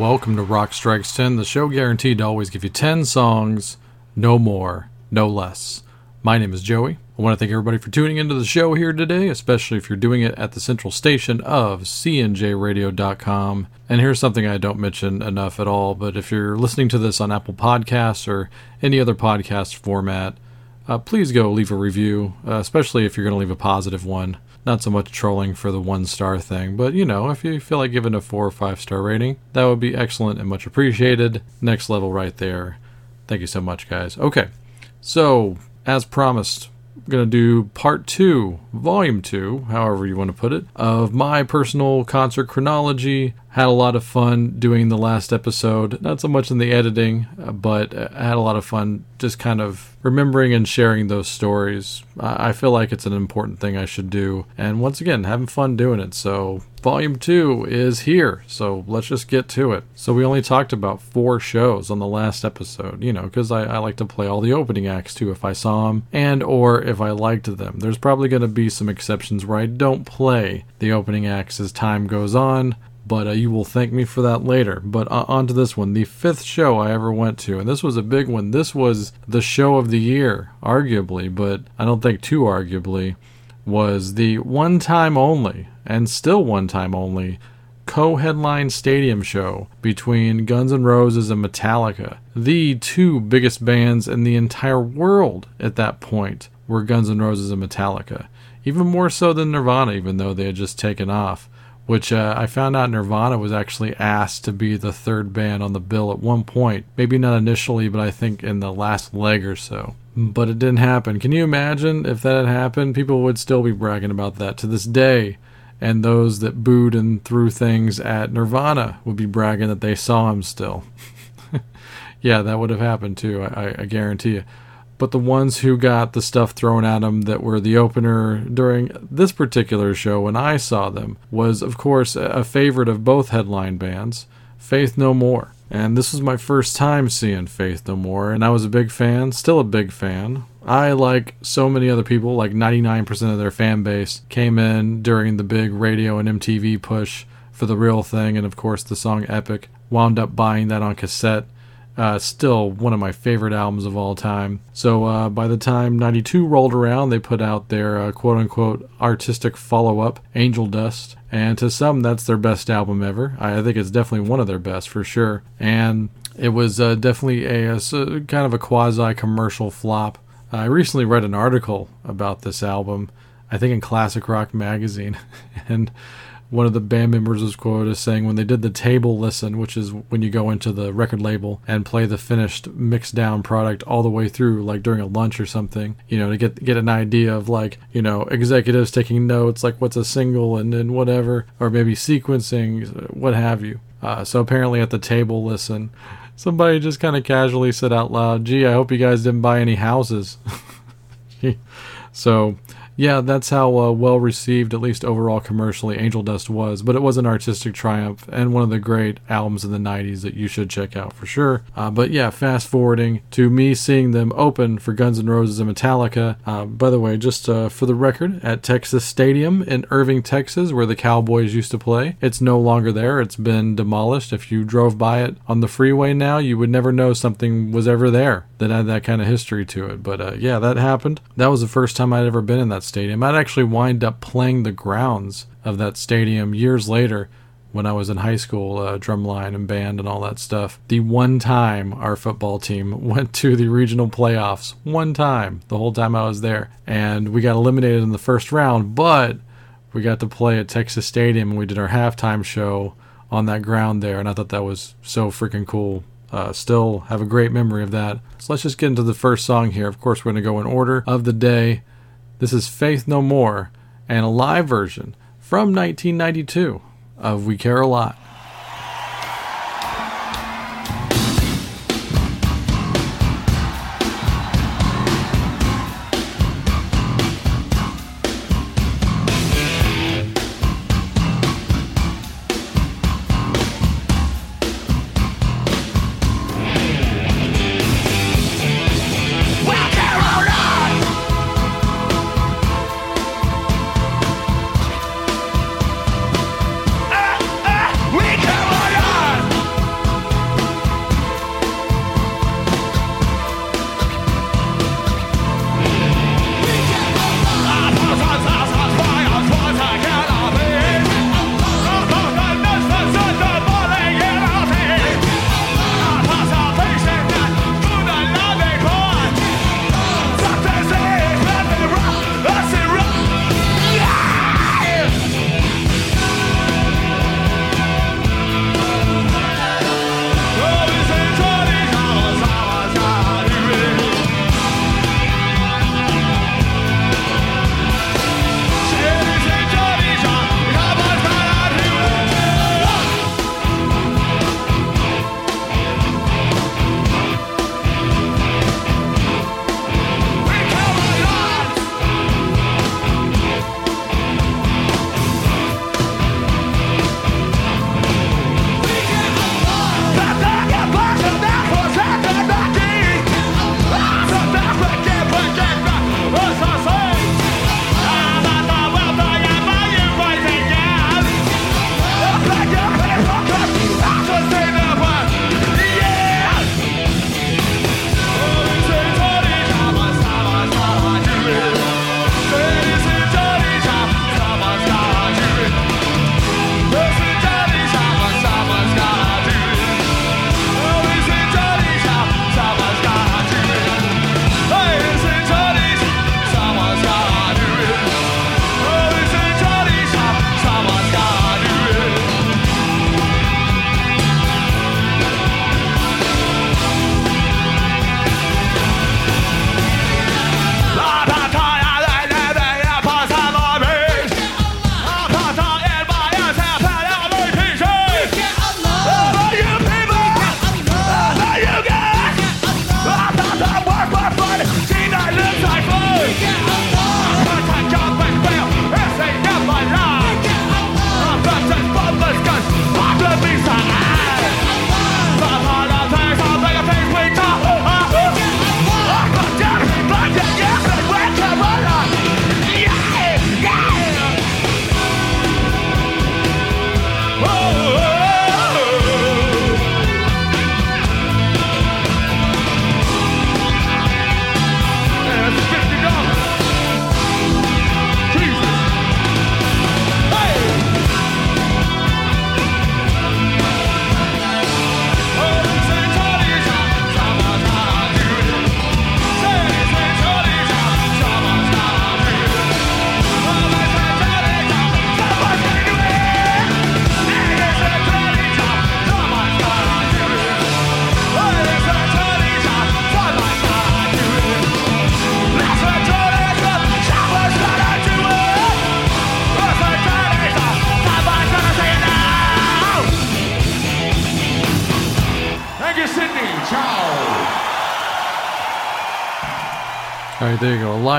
Welcome to Rock Strikes 10, the show guaranteed to always give you 10 songs, no more, no less. My name is Joey. I want to thank everybody for tuning into the show here today, especially if you're doing it at the central station of cnjradio.com. And here's something I don't mention enough at all, but if you're listening to this on Apple Podcasts or any other podcast format, uh, please go leave a review, uh, especially if you're going to leave a positive one. Not so much trolling for the one star thing, but you know, if you feel like giving a four or five star rating, that would be excellent and much appreciated. Next level right there. Thank you so much, guys. Okay, so as promised, I'm to do part two, volume two, however you want to put it, of my personal concert chronology. Had a lot of fun doing the last episode, not so much in the editing, uh, but I had a lot of fun just kind of remembering and sharing those stories. I I feel like it's an important thing I should do. And once again, having fun doing it. So, volume two is here. So, let's just get to it. So, we only talked about four shows on the last episode, you know, because I, I like to play all the opening acts too if I saw them and or if I liked them. There's probably going to be some exceptions where I don't play the opening acts as time goes on but uh, you will thank me for that later. But uh, on to this one, the fifth show I ever went to, and this was a big one. This was the show of the year, arguably, but I don't think too arguably, was the one time only, and still one time only, co headline stadium show between Guns N' Roses and Metallica. The two biggest bands in the entire world at that point were Guns N' Roses and Metallica. Even more so than Nirvana, even though they had just taken off which uh, I found out Nirvana was actually asked to be the third band on the bill at one point. Maybe not initially, but I think in the last leg or so. But it didn't happen. Can you imagine if that had happened? People would still be bragging about that to this day. And those that booed and threw things at Nirvana would be bragging that they saw him still. yeah, that would have happened too, I, I guarantee you but the ones who got the stuff thrown at them that were the opener during this particular show when I saw them was, of course, a favorite of both headline bands, Faith No More. And this was my first time seeing Faith No More, and I was a big fan, still a big fan. I, like so many other people, like 99% of their fan base, came in during the big radio and MTV push for the real thing, and of course the song Epic. Wound up buying that on cassette uh, still one of my favorite albums of all time. So uh, by the time 92 rolled around, they put out their uh, quote unquote artistic follow up, Angel Dust. And to some, that's their best album ever. I think it's definitely one of their best for sure. And it was uh, definitely a, a, kind of a quasi commercial flop. I recently read an article about this album, I think in Classic Rock magazine. and one of the band members was quoted as saying when they did the table listen, which is when you go into the record label and play the finished mixed down product all the way through, like during a lunch or something, you know, to get get an idea of like, you know, executives taking notes, like what's a single and then whatever, or maybe sequencing, what have you. Uh, so apparently at the table listen, somebody just kind of casually said out loud, "Gee, I hope you guys didn't buy any houses." so yeah, that's how uh, well received, at least overall commercially, Angel Dust was. But it was an artistic triumph and one of the great albums of the 90s that you should check out for sure. Uh, but yeah, fast forwarding to me seeing them open for Guns N' Roses and Metallica. Uh, by the way, just uh, for the record, at Texas Stadium in Irving, Texas, where the Cowboys used to play, it's no longer there. It's been demolished. If you drove by it on the freeway now, you would never know something was ever there that had that kind of history to it. But uh, yeah, that happened. That was the first time I'd ever been in that stadium. I'd actually wind up playing the grounds of that stadium years later when I was in high school, uh, drumline and band and all that stuff. The one time our football team went to the regional playoffs, one time, the whole time I was there. And we got eliminated in the first round, but we got to play at Texas Stadium and we did our halftime show on that ground there. And I thought that was so freaking cool. Uh, still have a great memory of that. So let's just get into the first song here. Of course, we're going to go in order of the day. This is Faith No More and a live version from 1992 of We Care a Lot.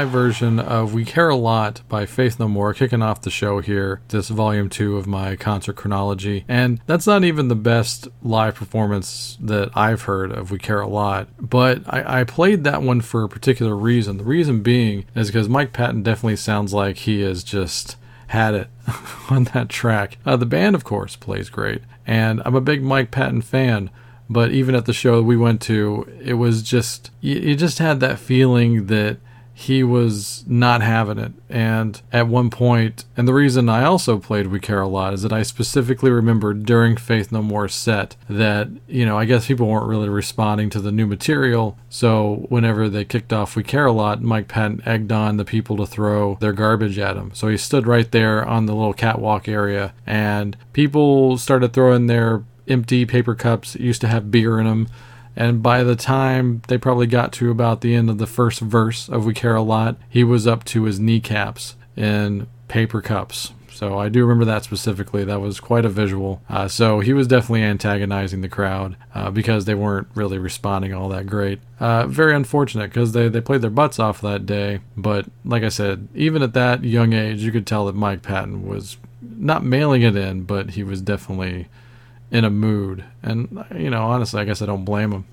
Live version of We Care a Lot by Faith No More, kicking off the show here, this volume two of my concert chronology. And that's not even the best live performance that I've heard of We Care a Lot, but I, I played that one for a particular reason. The reason being is because Mike Patton definitely sounds like he has just had it on that track. Uh, the band, of course, plays great, and I'm a big Mike Patton fan. But even at the show we went to, it was just you, you just had that feeling that he was not having it. And at one point, and the reason I also played We Care a Lot is that I specifically remember during Faith No More set that, you know, I guess people weren't really responding to the new material. So whenever they kicked off We Care a Lot, Mike Patton egged on the people to throw their garbage at him. So he stood right there on the little catwalk area, and people started throwing their empty paper cups that used to have beer in them and by the time they probably got to about the end of the first verse of We Care a Lot, he was up to his kneecaps in paper cups. So I do remember that specifically. That was quite a visual. Uh, so he was definitely antagonizing the crowd uh, because they weren't really responding all that great. Uh, very unfortunate because they, they played their butts off that day. But like I said, even at that young age, you could tell that Mike Patton was not mailing it in, but he was definitely in a mood. And, you know, honestly, I guess I don't blame him.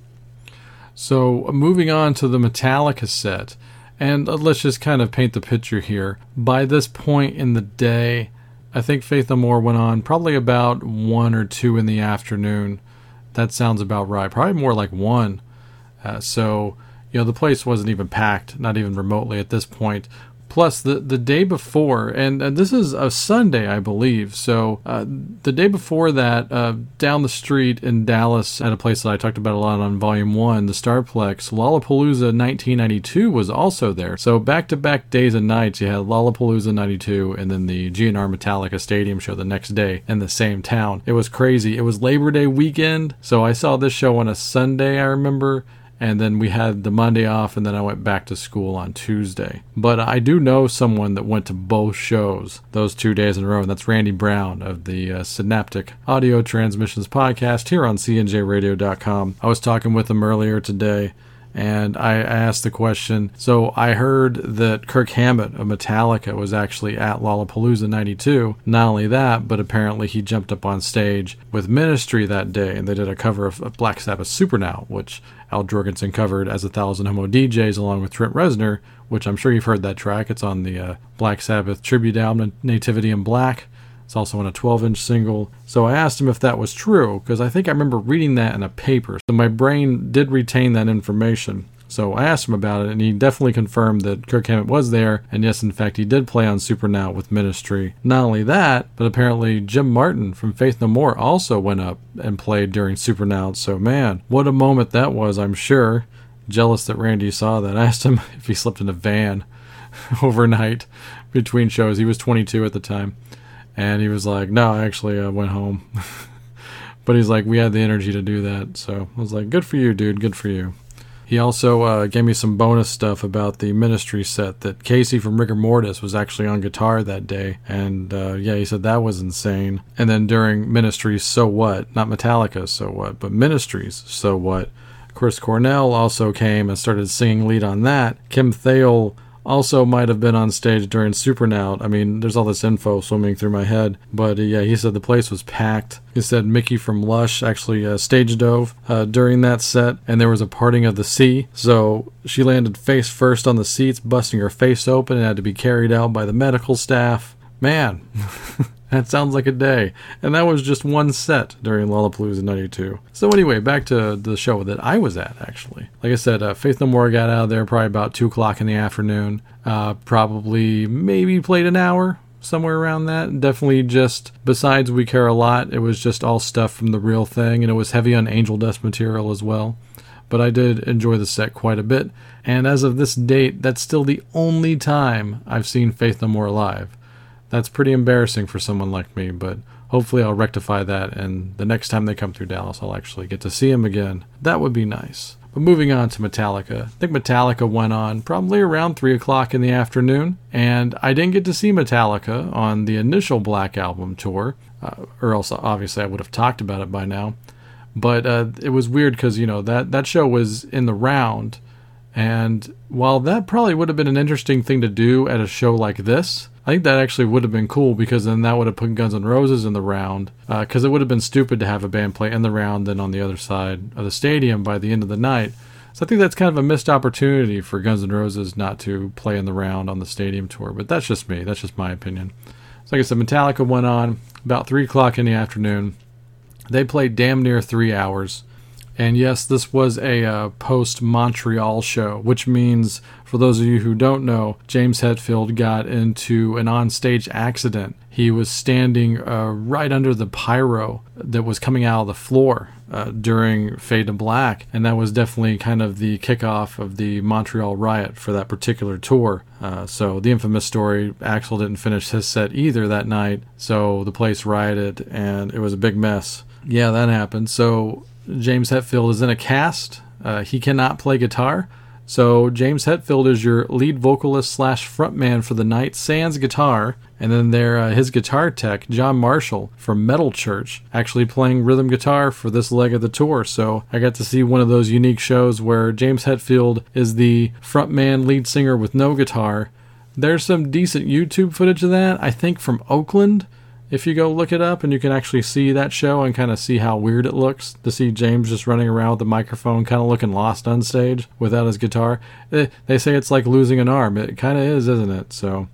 So, moving on to the Metallica set, and uh, let's just kind of paint the picture here. By this point in the day, I think Faith No More went on probably about 1 or 2 in the afternoon. That sounds about right. Probably more like 1. Uh, so, you know, the place wasn't even packed, not even remotely at this point. Plus, the, the day before, and, and this is a Sunday, I believe. So, uh, the day before that, uh, down the street in Dallas, at a place that I talked about a lot on Volume 1, the Starplex, Lollapalooza 1992 was also there. So, back to back days and nights, you had Lollapalooza 92 and then the GNR Metallica Stadium show the next day in the same town. It was crazy. It was Labor Day weekend. So, I saw this show on a Sunday, I remember and then we had the Monday off, and then I went back to school on Tuesday. But I do know someone that went to both shows those two days in a row, and that's Randy Brown of the uh, Synaptic Audio Transmissions podcast here on CNJRadio.com. I was talking with him earlier today and I asked the question. So I heard that Kirk Hammett of Metallica was actually at Lollapalooza 92. Not only that, but apparently he jumped up on stage with Ministry that day, and they did a cover of Black Sabbath Supernaut, which Al Jourgensen covered as a Thousand Homo DJs along with Trent Reznor, which I'm sure you've heard that track. It's on the uh, Black Sabbath tribute album Nativity in Black. It's also on a 12 inch single. So I asked him if that was true, because I think I remember reading that in a paper. So my brain did retain that information. So I asked him about it, and he definitely confirmed that Kirk Hammett was there, and yes, in fact, he did play on Supernaut with Ministry. Not only that, but apparently Jim Martin from Faith No More also went up and played during Supernaut. So man, what a moment that was, I'm sure. Jealous that Randy saw that. I asked him if he slept in a van overnight between shows. He was 22 at the time. And he was like, no, actually, I went home. but he's like, we had the energy to do that. So I was like, good for you, dude. Good for you. He also uh, gave me some bonus stuff about the ministry set that Casey from Rigor Mortis was actually on guitar that day. And uh, yeah, he said that was insane. And then during Ministry's, So What? Not Metallica, So What, but Ministry's, So What? Chris Cornell also came and started singing lead on that. Kim Thayil also might have been on stage during Supernaut. I mean, there's all this info swimming through my head. But uh, yeah, he said the place was packed. He said Miki from Lush actually uh, stage dove uh, during that set, and there was a parting of the sea. So she landed face first on the seats, busting her face open, and had to be carried out by the medical staff. Man. That sounds like a day. And that was just one set during Lollapalooza 92. So, anyway, back to the show that I was at, actually. Like I said, uh, Faith No More got out of there probably about 2 o'clock in the afternoon. Uh, probably maybe played an hour, somewhere around that. Definitely just, besides We Care a Lot, it was just all stuff from the real thing, and it was heavy on Angel Dust material as well. But I did enjoy the set quite a bit, and as of this date, that's still the only time I've seen Faith No More live. That's pretty embarrassing for someone like me, but hopefully I'll rectify that and the next time they come through Dallas, I'll actually get to see them again. That would be nice. But moving on to Metallica, I think Metallica went on probably around 3 o'clock in the afternoon, and I didn't get to see Metallica on the initial Black Album tour, uh, or else obviously I would have talked about it by now. But uh, it was weird because, you know, that, that show was in the round, and while that probably would have been an interesting thing to do at a show like this, I think that actually would have been cool because then that would have put Guns N' Roses in the round. Because uh, it would have been stupid to have a band play in the round, then on the other side of the stadium by the end of the night. So I think that's kind of a missed opportunity for Guns N' Roses not to play in the round on the stadium tour. But that's just me. That's just my opinion. So like I said, Metallica went on about three o'clock in the afternoon. They played damn near three hours, And yes, this was a uh, post Montreal show, which means, for those of you who don't know, James Hetfield got into an onstage accident. He was standing uh, right under the pyro that was coming out of the floor uh, during Fade to Black, and that was definitely kind of the kickoff of the Montreal riot for that particular tour. Uh, so the infamous story, Axl didn't finish his set either that night, so the place rioted, and it was a big mess. Yeah, that happened. So James Hetfield is in a cast. Uh, he cannot play guitar. So James Hetfield is your lead vocalist slash frontman for the night, sans guitar, and then there uh, his guitar tech, John Marshall from Metal Church, actually playing rhythm guitar for this leg of the tour. So I got to see one of those unique shows where James Hetfield is the frontman lead singer with no guitar. There's some decent YouTube footage of that, I think from Oakland if you go look it up and you can actually see that show and kind of see how weird it looks to see James just running around with the microphone, kind of looking lost on stage without his guitar. Eh, they say it's like losing an arm. It kind of is, isn't it? So,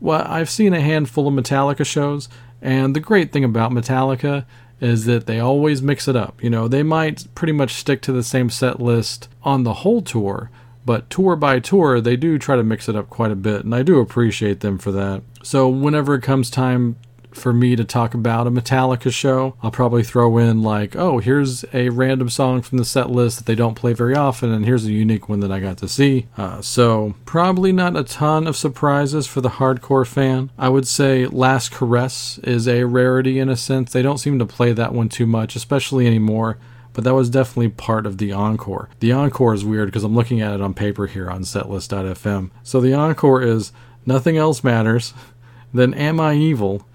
well, I've seen a handful of Metallica shows, and the great thing about Metallica is that they always mix it up. You know, they might pretty much stick to the same set list on the whole tour, but tour by tour, they do try to mix it up quite a bit, and I do appreciate them for that. So, whenever it comes time for me to talk about a Metallica show. I'll probably throw in, like, oh, here's a random song from the set list that they don't play very often, and here's a unique one that I got to see. Uh, so, probably not a ton of surprises for the hardcore fan. I would say Last Caress is a rarity in a sense. They don't seem to play that one too much, especially anymore but that was definitely part of the encore. The encore is weird because I'm looking at it on paper here on setlist.fm. So the encore is Nothing Else Matters, then Am I Evil,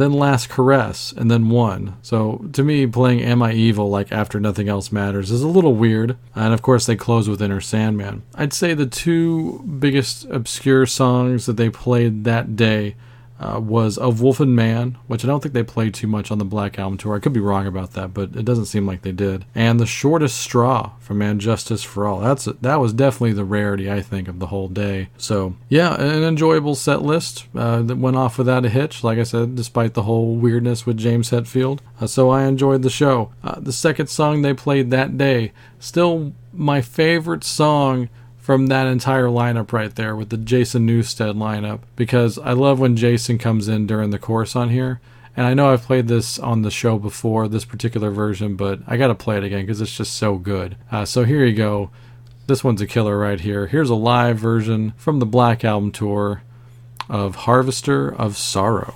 then Last Caress, and then one. So to me, playing Am I Evil like after Nothing Else Matters is a little weird. And of course, they close with Enter Sandman. I'd say the two biggest obscure songs that they played that day uh, was Of Wolf and Man, which I don't think they played too much on the Black Album tour. I could be wrong about that, but it doesn't seem like they did. And The Shortest Straw from And Justice for All. That's that was definitely the rarity I think of the whole day. So yeah, an enjoyable set list uh, that went off without a hitch. Like I said, despite the whole weirdness with James Hetfield, uh, so I enjoyed the show. Uh, the second song they played that day, still my favorite song from that entire lineup right there with the Jason Newsted lineup because I love when Jason comes in during the course on here. And I know I've played this on the show before, this particular version, but I got to play it again because it's just so good. Uh, so here you go. This one's a killer right here. Here's a live version from the Black Album tour of Harvester of Sorrow.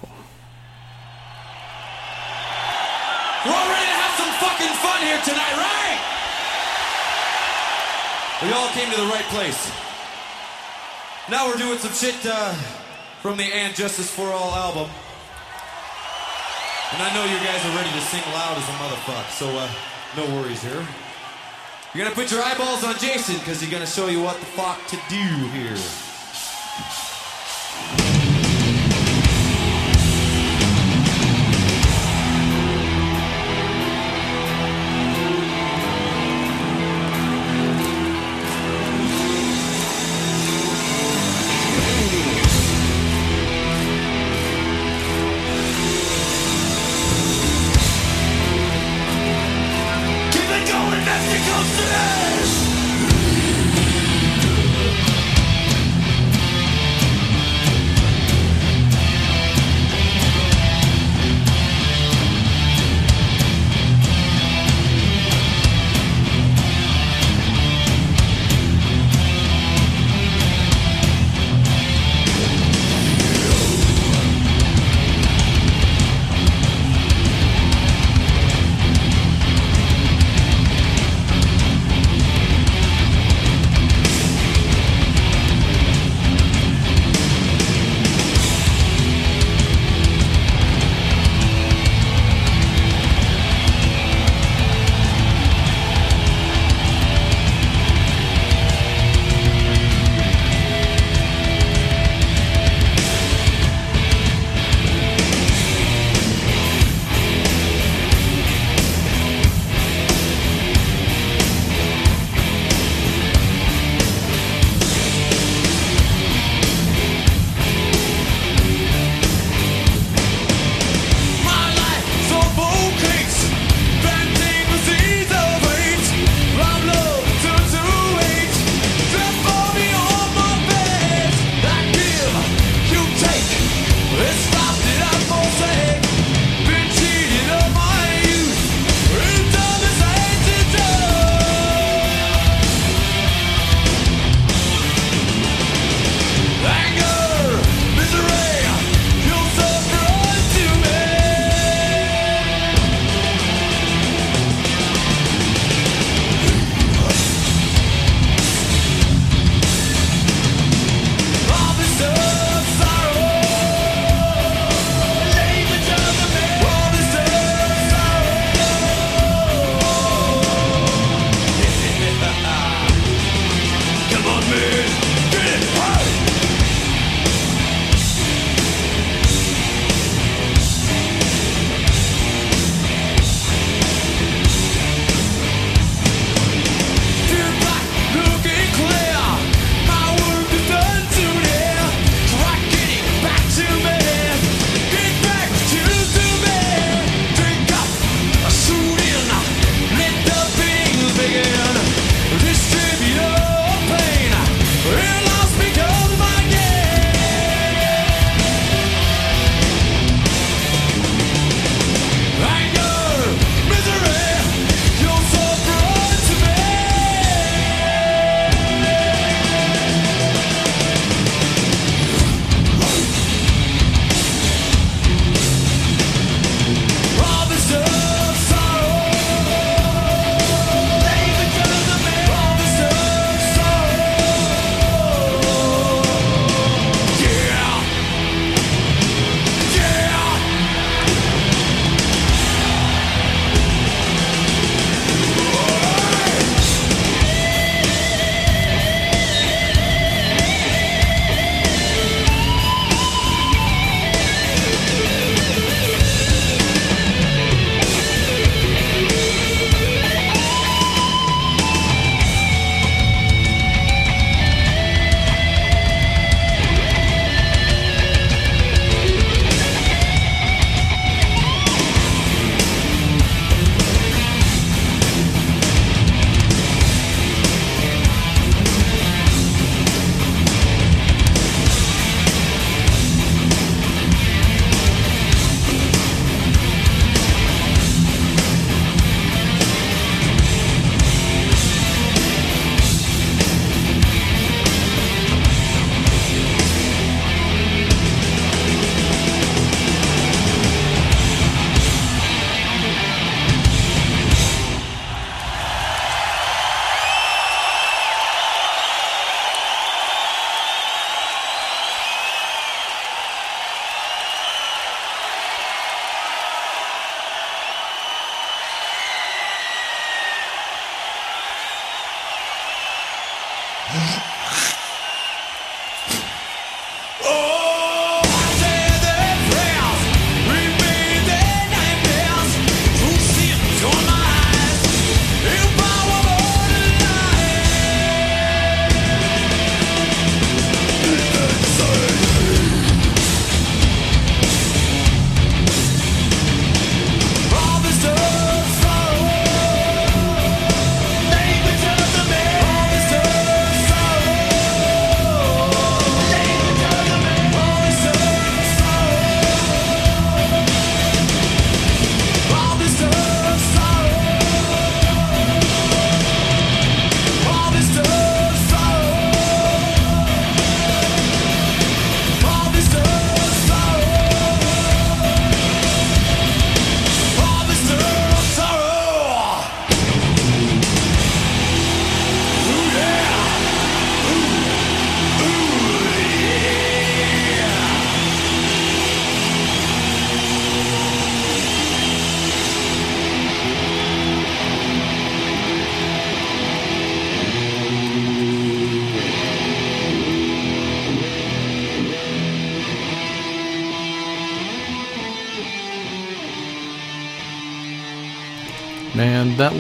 We all came to the right place. Now we're doing some shit uh, from the And Justice for All album. And I know you guys are ready to sing loud as a motherfucker, so uh, no worries here. You're gonna put your eyeballs on Jason, because he's gonna show you what the fuck to do here.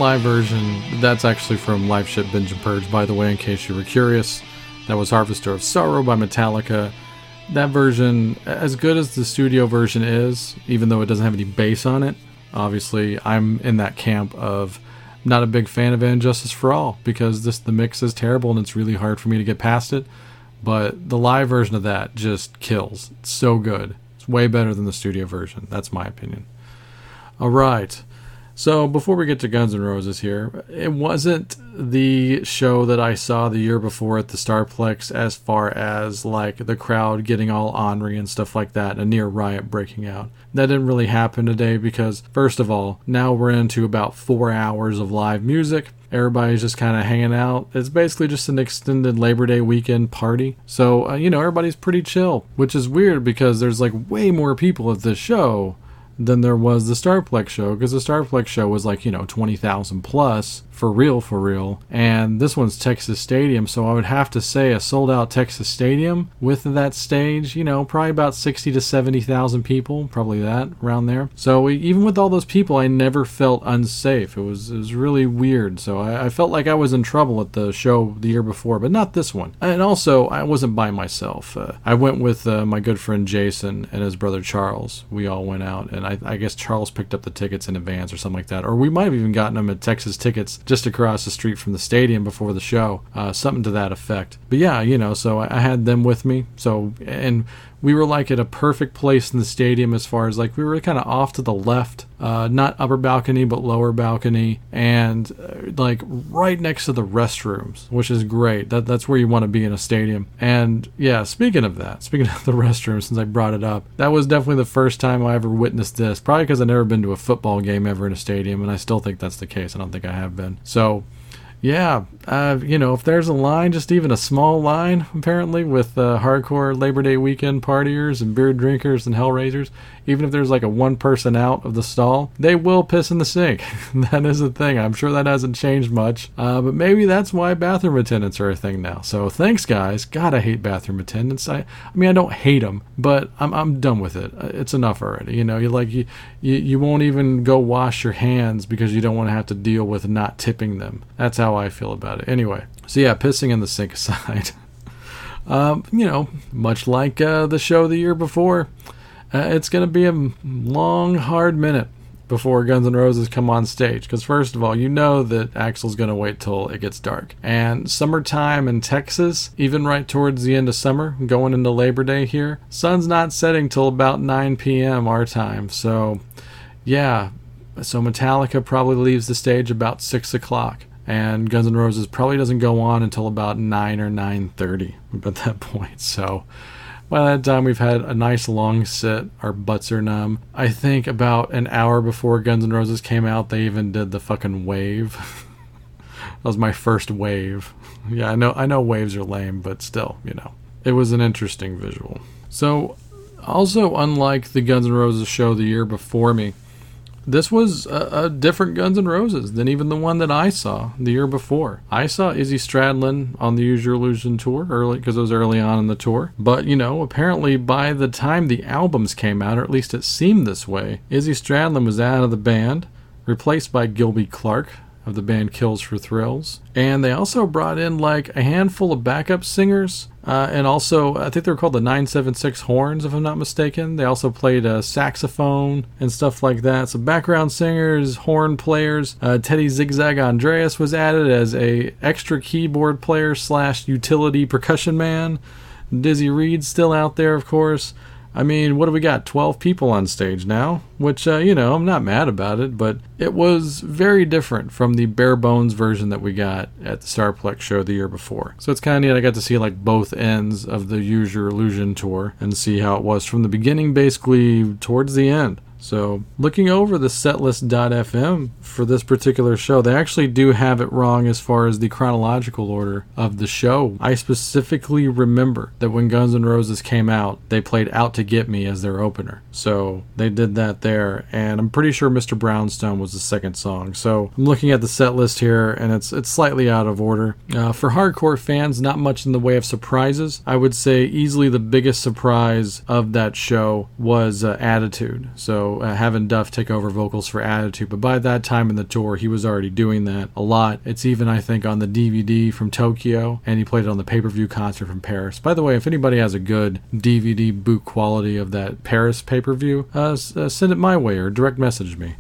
Live version, that's actually from Live Shit Binge and Purge, by the way, in case you were curious. That was Harvester of Sorrow by Metallica. That version, as good as the studio version is, even though it doesn't have any bass on it, obviously I'm in that camp of not a big fan of And Justice for All because this the mix is terrible and it's really hard for me to get past it. But the live version of that just kills. It's so good. It's way better than the studio version. That's my opinion. All right. So before we get to Guns N' Roses here, it wasn't the show that I saw the year before at the Starplex as far as like the crowd getting all ornery and stuff like that, a near riot breaking out. That didn't really happen today because first of all, now we're into about four hours of live music. Everybody's just kind of hanging out. It's basically just an extended Labor Day weekend party. So, uh, you know, everybody's pretty chill, which is weird because there's like way more people at this show than there was the Starplex show because the Starplex show was like, you know, 20,000 plus for real, for real. And this one's Texas Stadium, so I would have to say a sold out Texas Stadium with that stage, you know, probably about 60 to 70,000 people, probably that around there. So even with all those people, I never felt unsafe. It was, it was really weird. So I, I felt like I was in trouble at the show the year before, but not this one. And also, I wasn't by myself. Uh, I went with uh, my good friend Jason and his brother Charles. We all went out, and I, I guess Charles picked up the tickets in advance or something like that. Or we might have even gotten them at Texas Tickets just across the street from the stadium before the show, uh, something to that effect. But yeah, you know, so I had them with me. So, and we were like at a perfect place in the stadium as far as like we were kind of off to the left, uh, not upper balcony but lower balcony, and uh, like right next to the restrooms, which is great. That that's where you want to be in a stadium. And yeah, speaking of that, speaking of the restrooms, since I brought it up, that was definitely the first time I ever witnessed this. Probably because I've never been to a football game ever in a stadium, and I still think that's the case. I don't think I have been. So yeah, uh, you know, if there's a line, just even a small line, apparently, with uh, hardcore Labor Day weekend partiers and beer drinkers and hellraisers, even if there's like a one person out of the stall, they will piss in the sink. that is a thing. I'm sure that hasn't changed much, uh, but maybe that's why bathroom attendants are a thing now. So thanks, guys. God, I hate bathroom attendants. I, I mean, I don't hate them, but I'm, I'm done with it. Uh, it's enough already. You know, you like you, you, you won't even go wash your hands because you don't want to have to deal with not tipping them. That's how I feel about it. Anyway, so yeah, pissing in the sink aside. um, you know, much like uh, the show the year before, uh, it's going to be a long, hard minute before Guns N' Roses come on stage. Because, first of all, you know that Axl's going to wait till it gets dark. And summertime in Texas, even right towards the end of summer, going into Labor Day here, sun's not setting till about 9 p.m. our time. So, yeah. So Metallica probably leaves the stage about 6 o'clock and Guns N' Roses probably doesn't go on until about 9 or 9.30 at that point. So by that time, um, we've had a nice long sit. Our butts are numb. I think about an hour before Guns N' Roses came out, they even did the fucking wave. that was my first wave. Yeah, I know. I know waves are lame, but still, you know, it was an interesting visual. So, also unlike the Guns N' Roses show the year before me, this was a, a, different Guns N' Roses than even the one that I saw the year before. I saw Izzy Stradlin on the Use Your Illusion tour early because it was early on in the tour. But you know, apparently by the time the albums came out, or at least it seemed this way, Izzy Stradlin was out of the band, replaced by Gilby Clarke, of the band Kills for Thrills. And they also brought in like a handful of backup singers. Uh, and also, I think they were called the 976 Horns, if I'm not mistaken. They also played a saxophone and stuff like that. So, background singers, horn players. Uh, Teddy Zigzag Andreas was added as a extra keyboard player slash utility percussion man. Dizzy Reed's still out there, of course. I mean, what do we got? 12 people on stage now, which, uh, you know, I'm not mad about it, but it was very different from the bare bones version that we got at the Starplex show the year before. So it's kind of neat. I got to see like both ends of the Use Your Illusion tour and see how it was from the beginning, basically, towards the end. So, looking over the setlist.fm for this particular show, they actually do have it wrong as far as the chronological order of the show. I specifically remember that when Guns N' Roses came out, they played Out to Get Me as their opener. So, they did that there, and I'm pretty sure Mr. Brownstone was the second song. So, I'm looking at the setlist here, and it's it's slightly out of order. Uh, for hardcore fans, not much in the way of surprises. I would say easily the biggest surprise of that show was uh, Attitude. So, uh, having Duff take over vocals for Attitude. But by that time in the tour, he was already doing that a lot. It's even, I think, on the DVD from Tokyo, and he played it on the pay per view concert from Paris. By the way, if anybody has a good DVD boot quality of that Paris pay per view, uh, uh, send it my way or direct message me.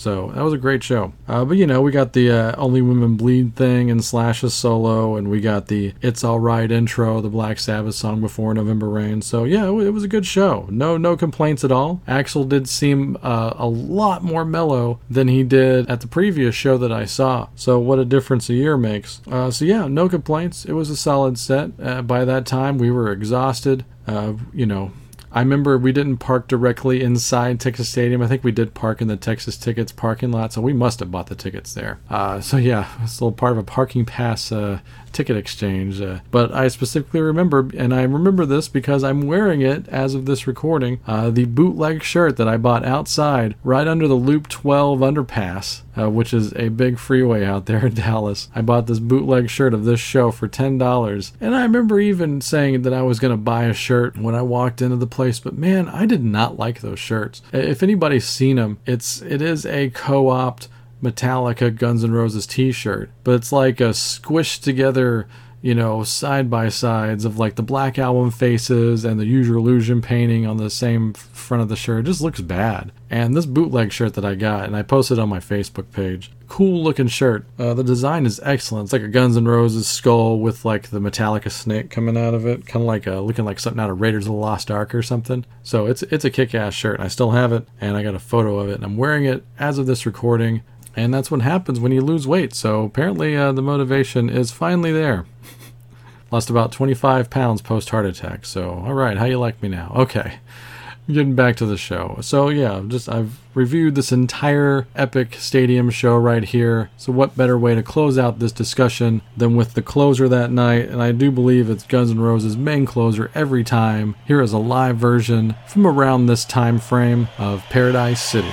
So that was a great show. Uh, but you know, we got the uh, Only Women Bleed thing and Slash's solo, and we got the It's Alright intro, the Black Sabbath song before November Rain. So yeah, it, it was a good show. No, no complaints at all. Axl did seem uh, a lot more mellow than he did at the previous show that I saw. So what a difference a year makes. Uh, so yeah, no complaints. It was a solid set. Uh, by that time, we were exhausted. Uh, you know, I remember we didn't park directly inside Texas Stadium. I think we did park in the Texas Tickets parking lot, so we must have bought the tickets there. Uh, so yeah, it's a little part of a parking pass uh, ticket exchange. Uh, but I specifically remember, and I remember this because I'm wearing it as of this recording, uh, the bootleg shirt that I bought outside right under the Loop 12 underpass, uh, which is a big freeway out there in Dallas. I bought this bootleg shirt of this show for $10. And I remember even saying that I was going to buy a shirt when I walked into the place, but man, I did not like those shirts. If anybody's seen them, it's it is a co-opt Metallica Guns N' Roses t-shirt, but it's like a squished together, you know, side by sides of like the Black Album faces and the Your Illusion painting on the same front of the shirt. It just looks bad. And this bootleg shirt that I got, and I posted on my Facebook page, cool looking shirt. Uh, the design is excellent. It's like a Guns N' Roses skull with like the Metallica snake coming out of it, kind of like a, looking like something out of Raiders of the Lost Ark or something. So it's it's a kick ass shirt. I still have it, and I got a photo of it, and I'm wearing it as of this recording. And that's what happens when you lose weight. So apparently, uh, the motivation is finally there. Lost about 25 pounds post heart attack. So, all right, how you like me now? Okay, getting back to the show. So yeah, just I've reviewed this entire epic stadium show right here. So what better way to close out this discussion than with the closer that night? And I do believe it's Guns N' Roses' main closer every time. Here is a live version from around this time frame of Paradise City.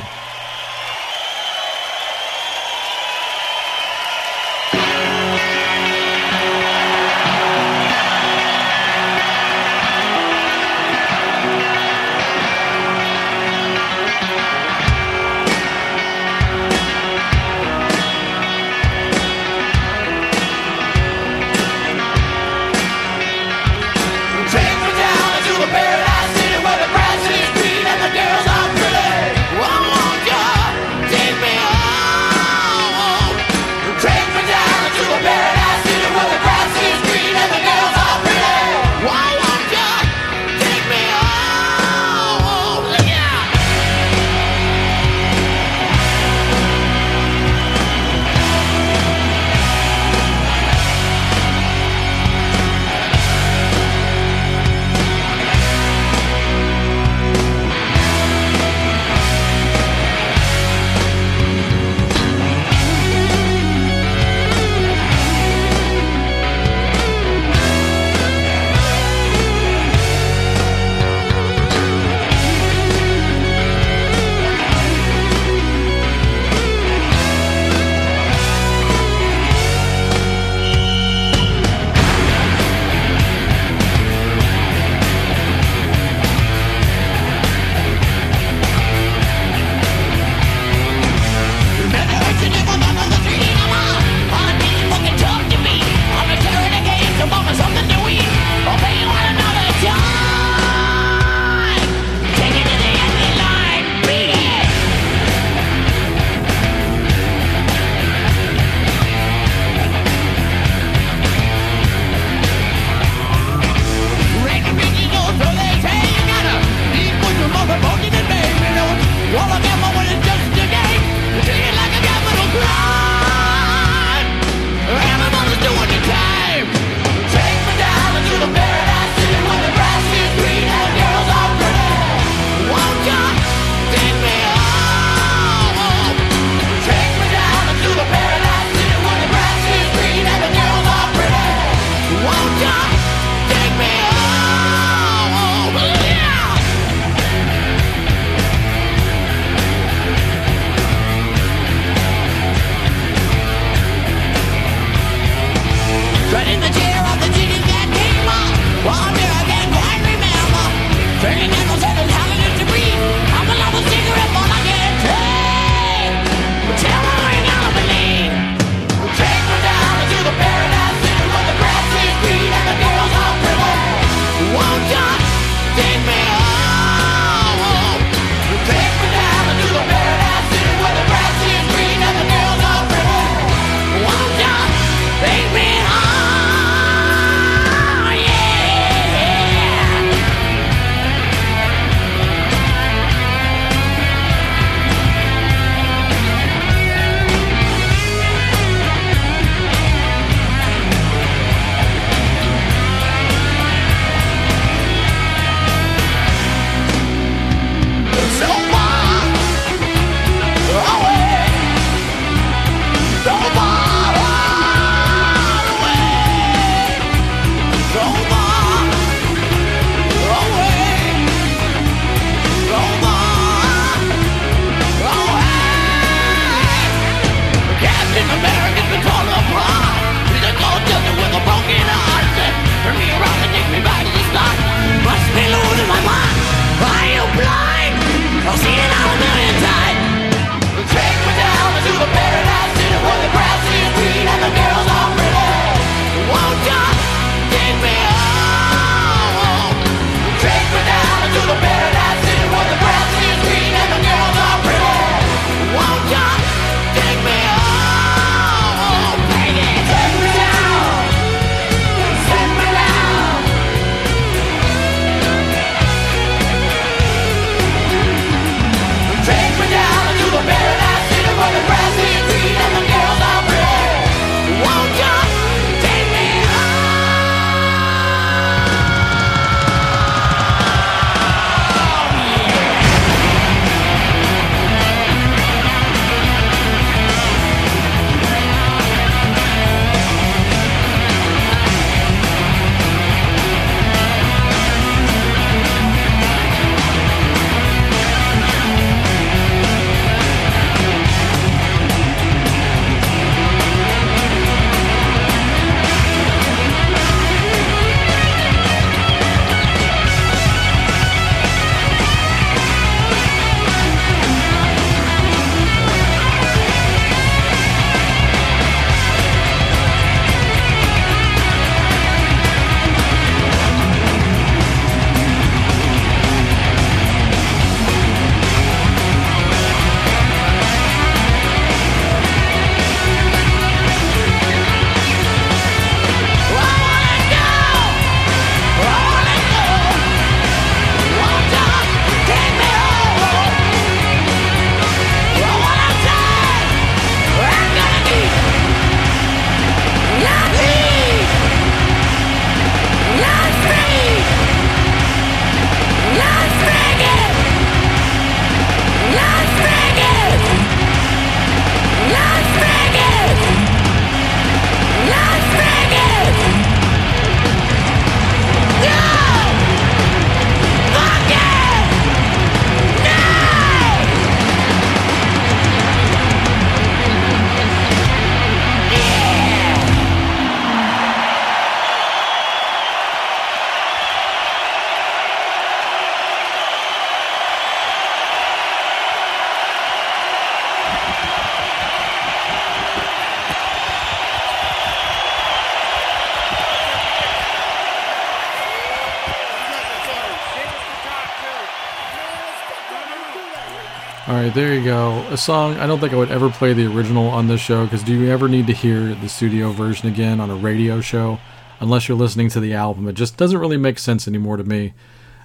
All right, there you go. A song I don't think I would ever play the original on this show because do you ever need to hear the studio version again on a radio show? Unless you're listening to the album, it just doesn't really make sense anymore to me.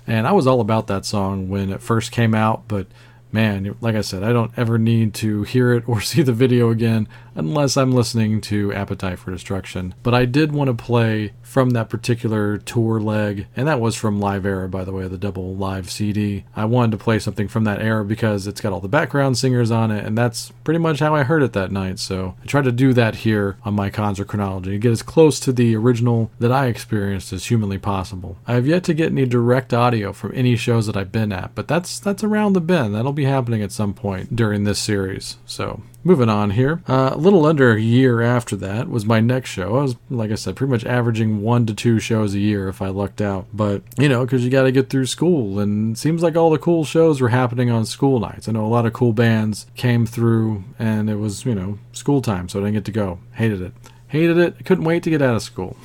And I was all about that song when it first came out, but man, like I said, I don't ever need to hear it or see the video again unless I'm listening to Appetite for Destruction. But I did want to play from that particular tour leg, and that was from Live Era, by the way, the double live CD. I wanted to play something from that era because it's got all the background singers on it, and that's pretty much how I heard it that night. So I tried to do that here on my concert chronology, get as close to the original that I experienced as humanly possible. I have yet to get any direct audio from any shows that I've been at, but that's that's around the bend. That'll be happening at some point during this series. So Moving on here, uh, a little under a year after that was my next show. I was, like I said, pretty much averaging one to two shows a year if I lucked out. But, you know, because you got to get through school, and seems like all the cool shows were happening on school nights. I know a lot of cool bands came through, and it was, you know, school time, so I didn't get to go. Hated it. Hated it. Couldn't wait to get out of school.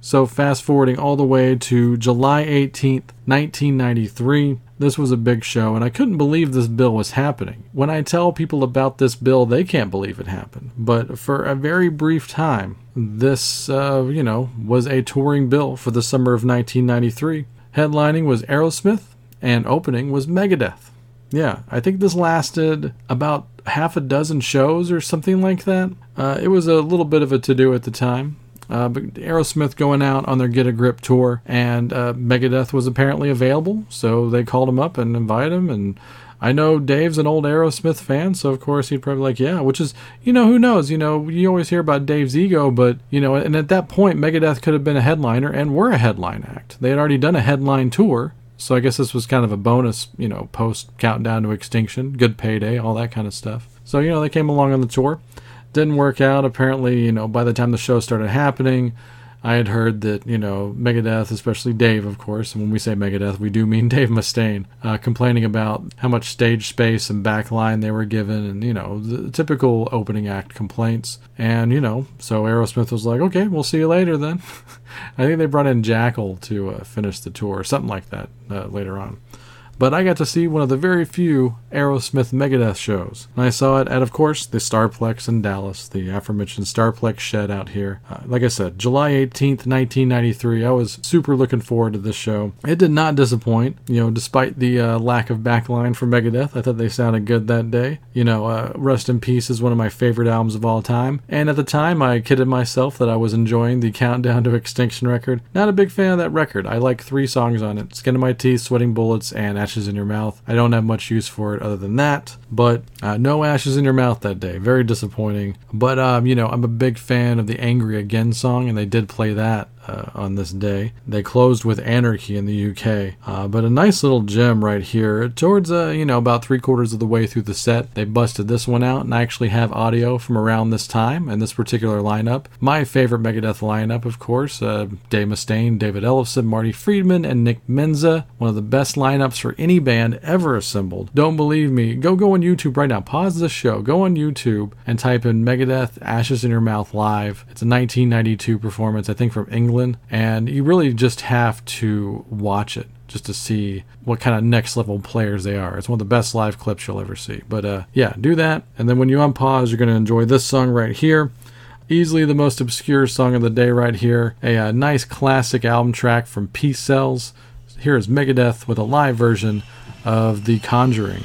So, fast forwarding all the way to July 18th, 1993, this was a big show, and I couldn't believe this bill was happening. When I tell people about this bill, they can't believe it happened. But for a very brief time, this, uh, you know, was a touring bill for the summer of 1993. Headlining was Aerosmith, and opening was Megadeth. Yeah, I think this lasted about half a dozen shows or something like that. Uh, it was a little bit of a to do at the time. Uh, but Aerosmith going out on their Get a Grip tour, and uh, Megadeth was apparently available, so they called him up and invited him. And I know Dave's an old Aerosmith fan, so of course he'd probably like, yeah, which is, you know, who knows? You know, you always hear about Dave's ego, but, you know, and at that point, Megadeth could have been a headliner and were a headline act. They had already done a headline tour. So I guess this was kind of a bonus, you know, post countdown to extinction, good payday, all that kind of stuff. So, you know, they came along on the tour didn't work out. Apparently, you know, by the time the show started happening, I had heard that, you know, Megadeth, especially Dave, of course, and when we say Megadeth, we do mean Dave Mustaine, uh, complaining about how much stage space and backline they were given, and, you know, the typical opening act complaints. And, you know, so Aerosmith was like, okay, we'll see you later then. I think they brought in Jackyl to uh, finish the tour, something like that uh, later on but I got to see one of the very few Aerosmith Megadeth shows. And I saw it at, of course, the Starplex in Dallas, the aforementioned Starplex shed out here. Uh, like I said, July 18th, 1993. I was super looking forward to this show. It did not disappoint, you know, despite the uh, lack of backline for Megadeth. I thought they sounded good that day. You know, uh, Rust in Peace is one of my favorite albums of all time. And at the time, I kidded myself that I was enjoying the Countdown to Extinction record. Not a big fan of that record. I like three songs on it Skin of My Teeth, Sweating Bullets, and ashes in your mouth. I don't have much use for it other than that, but uh, no ashes in your mouth that day. Very disappointing. But, um, you know, I'm a big fan of the Angry Again song, and they did play that uh, on this day. They closed with Anarchy in the UK, uh, but a nice little gem right here. Towards uh, you know about three quarters of the way through the set, they busted this one out, and I actually have audio from around this time and this particular lineup. My favorite Megadeth lineup, of course, uh, Dave Mustaine, David Ellefson, Marty Friedman, and Nick Menza. One of the best lineups for any band ever assembled. Don't believe me? Go go on YouTube right now. Pause the show. Go on YouTube and type in Megadeth Ashes in Your Mouth live. It's a 1992 performance, I think from England And you really just have to watch it just to see what kind of next level players they are. It's one of the best live clips you'll ever see. But uh, yeah, do that, and then when you unpause, you're going to enjoy this song right here. Easily the most obscure song of the day, right here. A, a uh, nice classic album track from Peace Sells. Here is Megadeth with a live version of The Conjuring.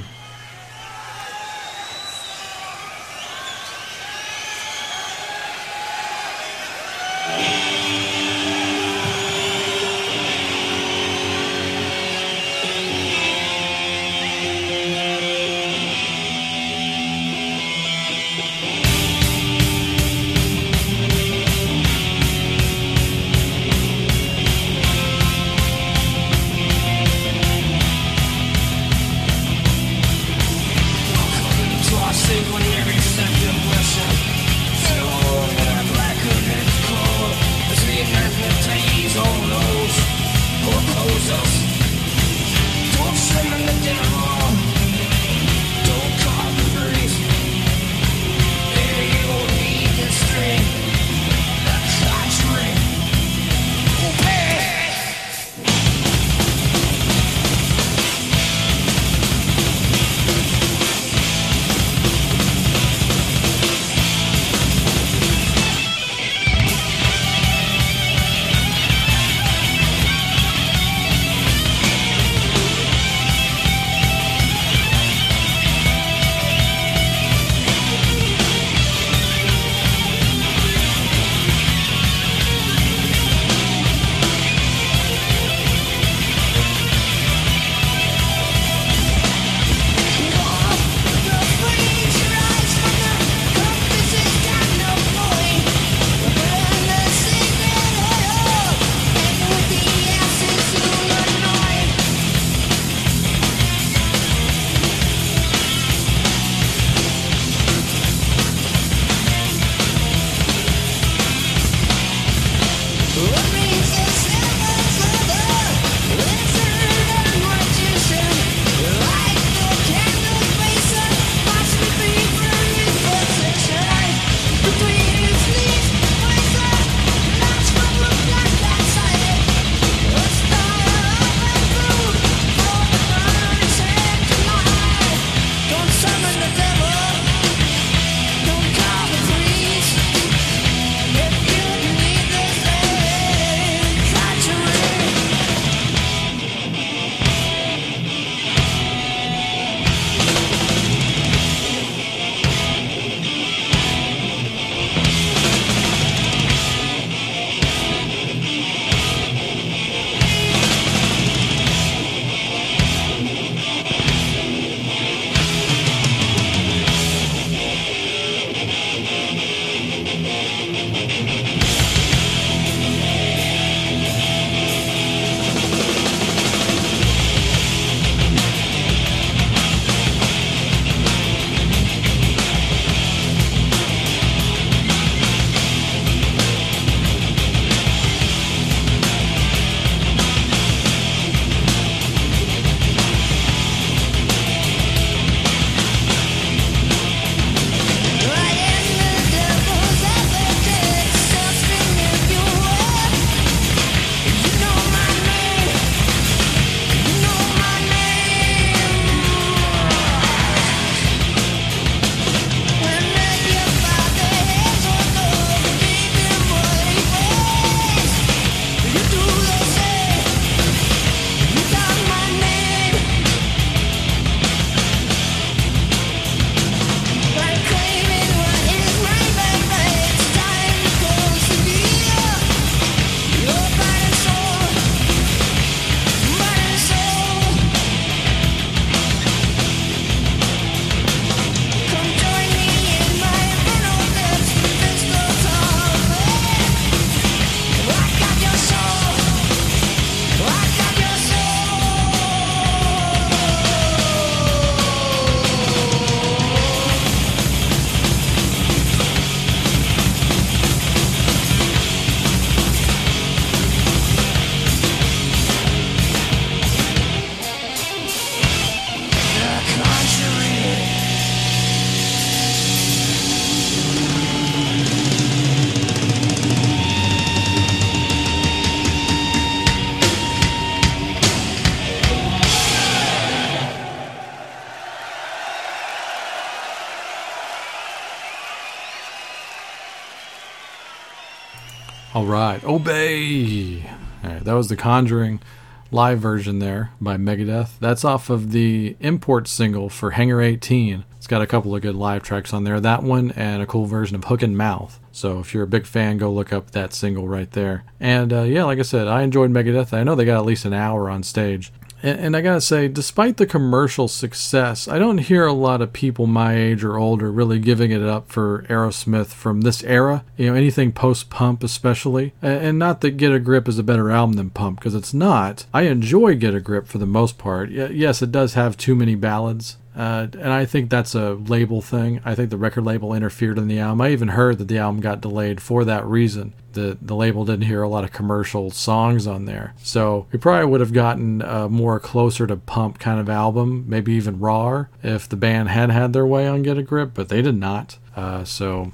the devil obey. All right, that was the Conjuring live version there by Megadeth. That's off of the import single for Hangar 18. It's got a couple of good live tracks on there. That one and a cool version of Hook in Mouth. So if you're a big fan, go look up that single right there. And uh, yeah, like I said, I enjoyed Megadeth. I know they got at least an hour on stage. And, and I gotta say, despite the commercial success, I don't hear a lot of people my age or older really giving it up for Aerosmith from this era. You know, anything post Pump, especially. And not that Get a Grip is a better album than Pump, because it's not. I enjoy Get a Grip for the most part. Yes, it does have too many ballads. Uh, and I think that's a label thing. I think the record label interfered in the album. I even heard that the album got delayed for that reason. The, the label didn't hear a lot of commercial songs on there. So we probably would have gotten a more closer to pump kind of album, maybe even raw, if the band had had their way on Get a Grip, but they did not. Uh, so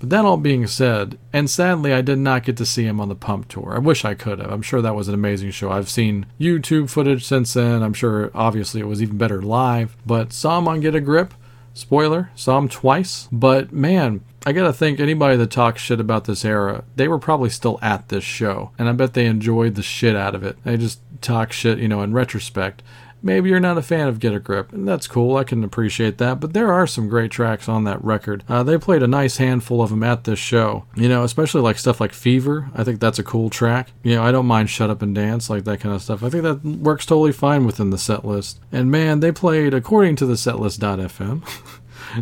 but that all being said, and sadly, I did not get to see him on the Pump Tour. I wish I could have. I'm sure that was an amazing show. I've seen YouTube footage since then. I'm sure, obviously, it was even better live. But saw him on Get a Grip. Spoiler, saw him twice. But man, I gotta think anybody that talks shit about this era, they were probably still at this show. And I bet they enjoyed the shit out of it. They just talk shit, you know, in retrospect. Maybe you're not a fan of Get a Grip, and that's cool. I can appreciate that. But there are some great tracks on that record. Uh, they played a nice handful of them at this show. You know, especially like stuff like Fever. I think that's a cool track. You know, I don't mind Shut Up and Dance, like that kind of stuff. I think that works totally fine within the set list. And man, they played according to the setlist.fm.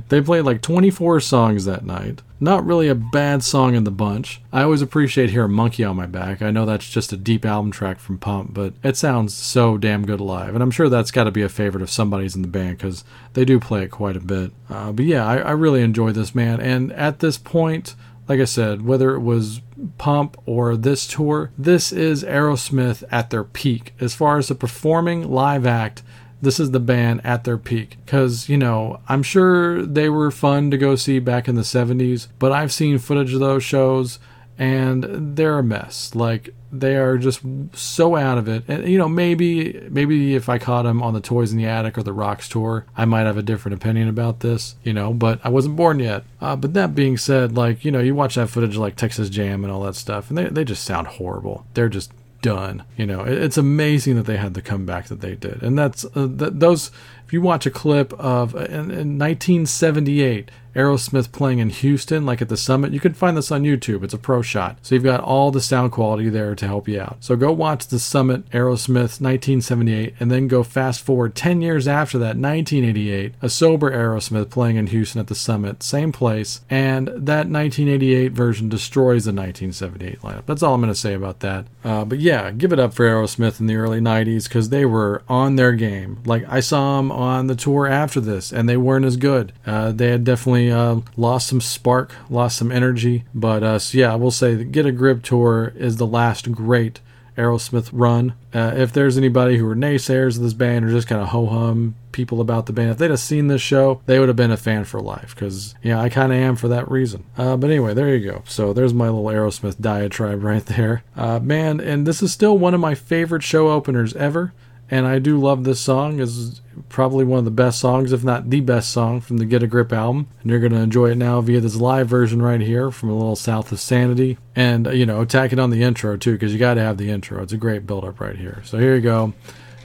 they played like 24 songs that night. Not really a bad song in the bunch. I always appreciate hearing Monkey on My Back. I know that's just a deep album track from Pump, but it sounds so damn good live. And I'm sure that's got to be a favorite of somebody's in the band because they do play it quite a bit. Uh, but yeah, I, I really enjoy this, man. And at this point, like I said, whether it was Pump or this tour, this is Aerosmith at their peak. As far as the performing live act, this is the band at their peak. Because, you know, I'm sure they were fun to go see back in the 70s, but I've seen footage of those shows and they're a mess. Like, they are just so out of it. And, you know, maybe, maybe if I caught them on the Toys in the Attic or the Rocks tour, I might have a different opinion about this, you know, but I wasn't born yet. Uh, but that being said, like, you know, you watch that footage like Texas Jam and all that stuff, and they, they just sound horrible. They're just done. You know, it's amazing that they had the comeback that they did, and that's uh, th- those. If you watch a clip of uh, in, in 1978, Aerosmith playing in Houston, like at the summit. You can find this on YouTube. It's a pro shot. So you've got all the sound quality there to help you out. So go watch the summit Aerosmith 1978 and then go fast forward 10 years after that, 1988, a sober Aerosmith playing in Houston at the summit, same place. And that 1988 version destroys the 1978 lineup. That's all I'm going to say about that. Uh, but yeah, give it up for Aerosmith in the early 90s because they were on their game. Like I saw them on the tour after this and they weren't as good. Uh, they had definitely uh, lost some spark, lost some energy. But uh, so yeah, I will say Get a Grip tour is the last great Aerosmith run. Uh, if there's anybody who are naysayers of this band or just kind of ho hum people about the band, if they'd have seen this show, they would have been a fan for life. Because, yeah, I kind of am for that reason. Uh, but anyway, there you go. So there's my little Aerosmith diatribe right there. Uh, man, and this is still one of my favorite show openers ever and I do love this song. is probably one of the best songs, if not the best song from the Get a Grip album. And you're going to enjoy it now via this live version right here from a little south of Sanity. And, you know, tack it on the intro too, because you got to have the intro. It's a great build up right here. So here you go.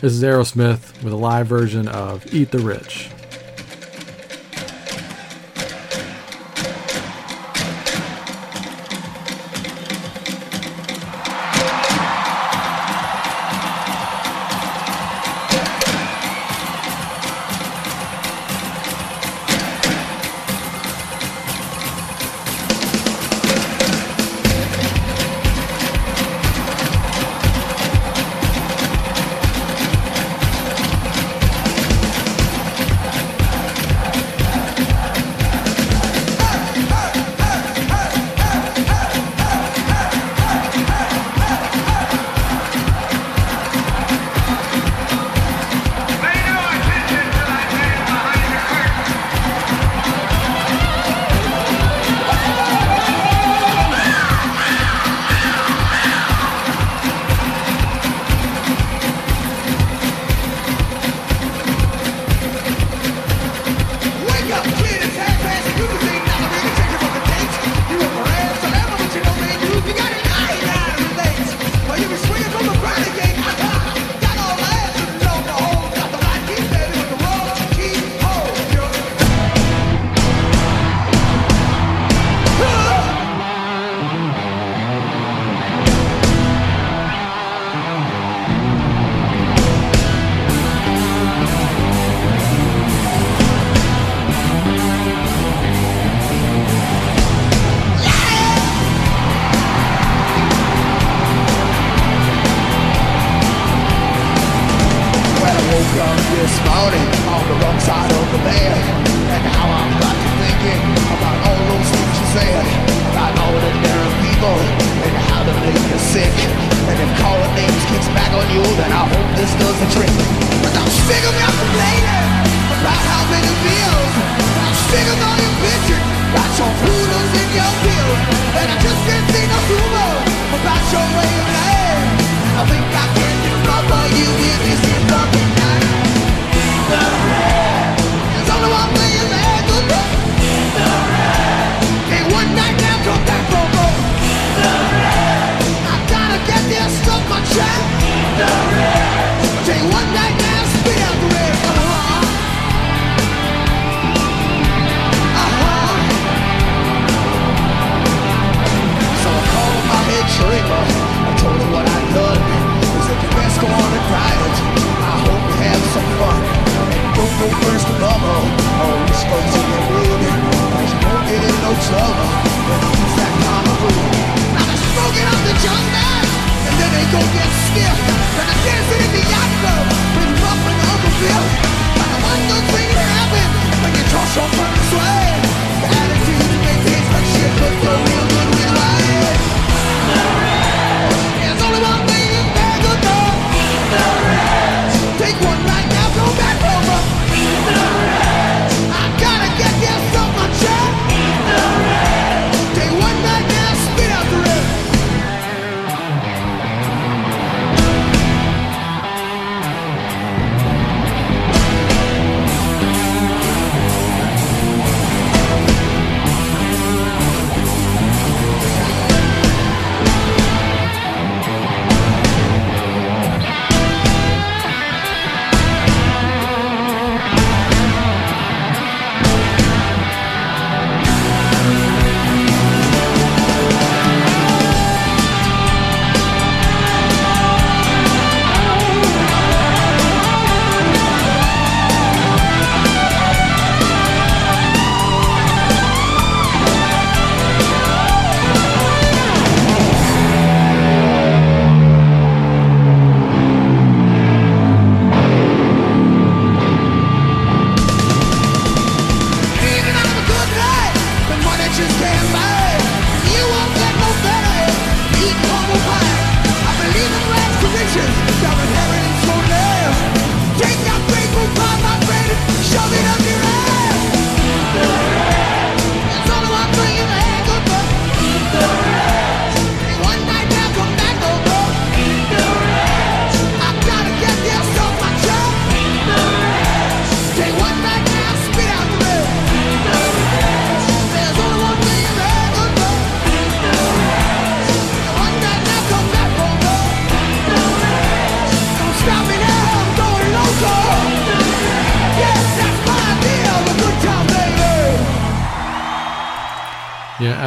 This is Aerosmith with a live version of Eat the Rich.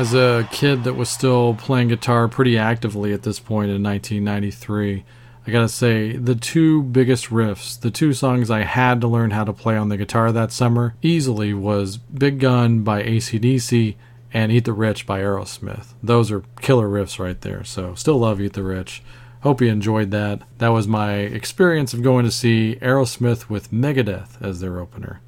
As a kid that was still playing guitar pretty actively at this point in 1993, I gotta say, the two biggest riffs, the two songs I had to learn how to play on the guitar that summer, easily was Big Gun by ACDC and Eat the Rich by Aerosmith. Those are killer riffs right there, so still love Eat the Rich. Hope you enjoyed that. That was my experience of going to see Aerosmith with Megadeth as their opener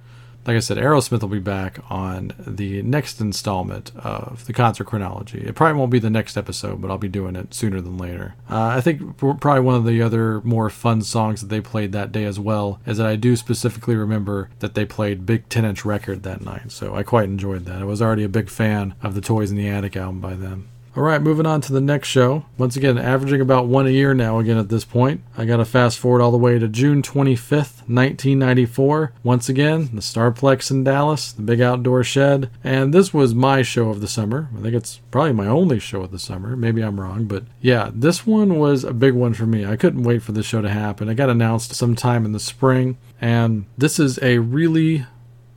like I said, Aerosmith will be back on the next installment of the concert chronology. It probably won't be the next episode, but I'll be doing it sooner than later. Uh, I think probably one of the other more fun songs that they played that day as well is that I do specifically remember that they played Big 10 inch record that night, so I quite enjoyed that. I was already a big fan of the Toys in the Attic album by them. All right, moving on to the next show. Once again, averaging about one a year now, again at this point. I got to fast forward all the way to June 25th, 1994. Once again, the Starplex in Dallas, the big outdoor shed. And this was my show of the summer. I think it's probably my only show of the summer. Maybe I'm wrong, but yeah, this one was a big one for me. I couldn't wait for this show to happen. It got announced sometime in the spring, and this is a really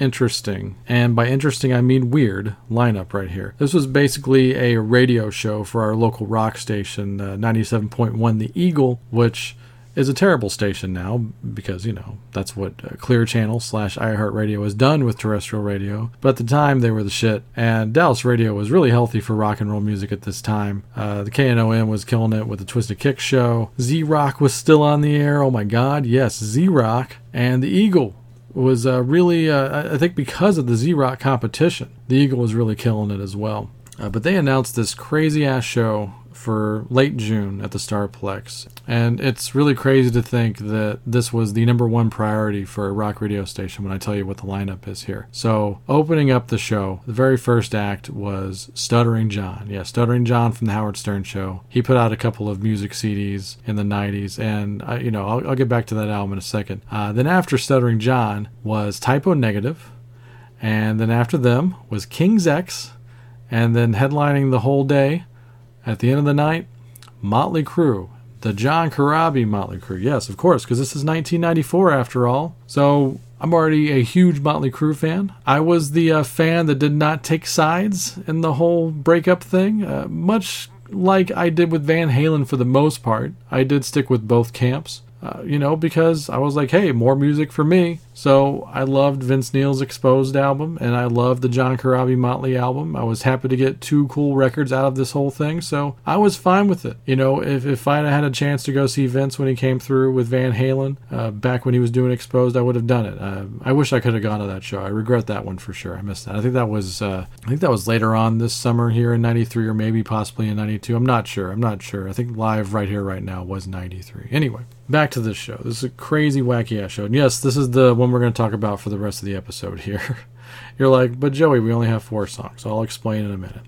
interesting, and by interesting I mean weird, lineup right here. This was basically a radio show for our local rock station, uh, 97.1 The Eagle, which is a terrible station now because, you know, that's what uh, Clear Channel slash iHeartRadio has done with terrestrial radio. But at the time, they were the shit, and Dallas radio was really healthy for rock and roll music at this time. Uh, the KNON was killing it with the Twisted Kick show. Z Rock was still on the air. Oh my god, yes, Z Rock. And the Eagle was uh, really, uh, I think, because of the Z Rock competition. The Eagle was really killing it as well. Uh, but they announced this crazy ass show for late June at the Starplex. And it's really crazy to think that this was the number one priority for a rock radio station when I tell you what the lineup is here. So, opening up the show, the very first act was Stuttering John. Yeah, Stuttering John from the Howard Stern Show. He put out a couple of music CDs in the 90s, and, I, you know, I'll, I'll, get back to that album in a second. Uh, then, after Stuttering John was Type O Negative. And then after them was King's X. And then headlining the whole day at the end of the night, Motley Crue, the John Corabi Motley Crue. Yes, of course, because this is 1994 after all. So I'm already a huge Motley Crue fan. I was the uh, fan that did not take sides in the whole breakup thing, uh, much like I did with Van Halen for the most part. I did stick with both camps. Uh, you know, because I was like, hey, more music for me. So I loved Vince Neil's Exposed album, and I loved the John Corabi Motley album. I was happy to get two cool records out of this whole thing, so I was fine with it. You know, if, if I had a chance to go see Vince when he came through with Van Halen uh, back when he was doing Exposed, I would have done it. Uh, I wish I could have gone to that show. I regret that one for sure. I missed that. I think that was uh, I think that was later on this summer here in '93, or maybe possibly in '92. I'm not sure. I'm not sure. I think live right here, right now was '93. Anyway, back to this show. This is a crazy, wacky ass show. And yes, this is the one we're going to talk about for the rest of the episode here. You're like, but Joey, we only have four songs. I'll explain in a minute.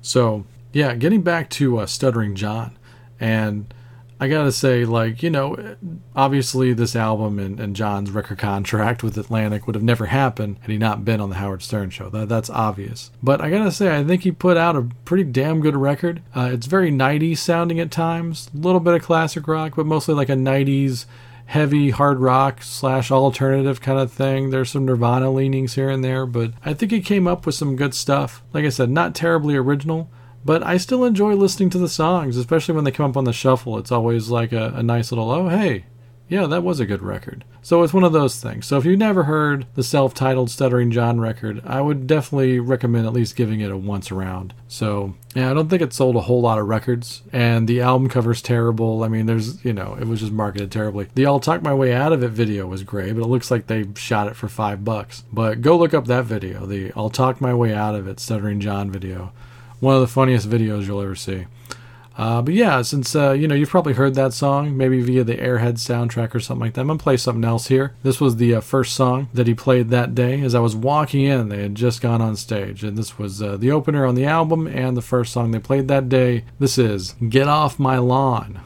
So, yeah, getting back to uh, Stuttering John. And I gotta say, like, you know, obviously this album and, and, John's record contract with Atlantic would have never happened had he not been on the Howard Stern show. That, that's obvious. But I gotta say, I think he put out a pretty damn good record. Uh, it's very 90s sounding at times, a little bit of classic rock, but mostly like a 90s heavy hard rock slash alternative kind of thing. There's some Nirvana leanings here and there, but I think he came up with some good stuff. Like I said, not terribly original, but I still enjoy listening to the songs, especially when they come up on the shuffle. It's always like a, a nice little, oh, hey, yeah, that was a good record. So it's one of those things. So if you've never heard the self titled Stuttering John record, I would definitely recommend at least giving it a once around. So, yeah, I don't think it sold a whole lot of records, and the album cover's terrible. I mean, there's, you know, it was just marketed terribly. The I'll Talk My Way Out of It video was great, but it looks like they shot it for five bucks. But go look up that video, the I'll Talk My Way Out of It Stuttering John video. One of the funniest videos you'll ever see. Uh, but yeah, since uh, you know you've probably heard that song, maybe via the Airhead soundtrack or something like that. I'm gonna play something else here. This was the uh, first song that he played that day. As I was walking in, they had just gone on stage, and this was uh, the opener on the album and the first song they played that day. This is "Get Off My Lawn."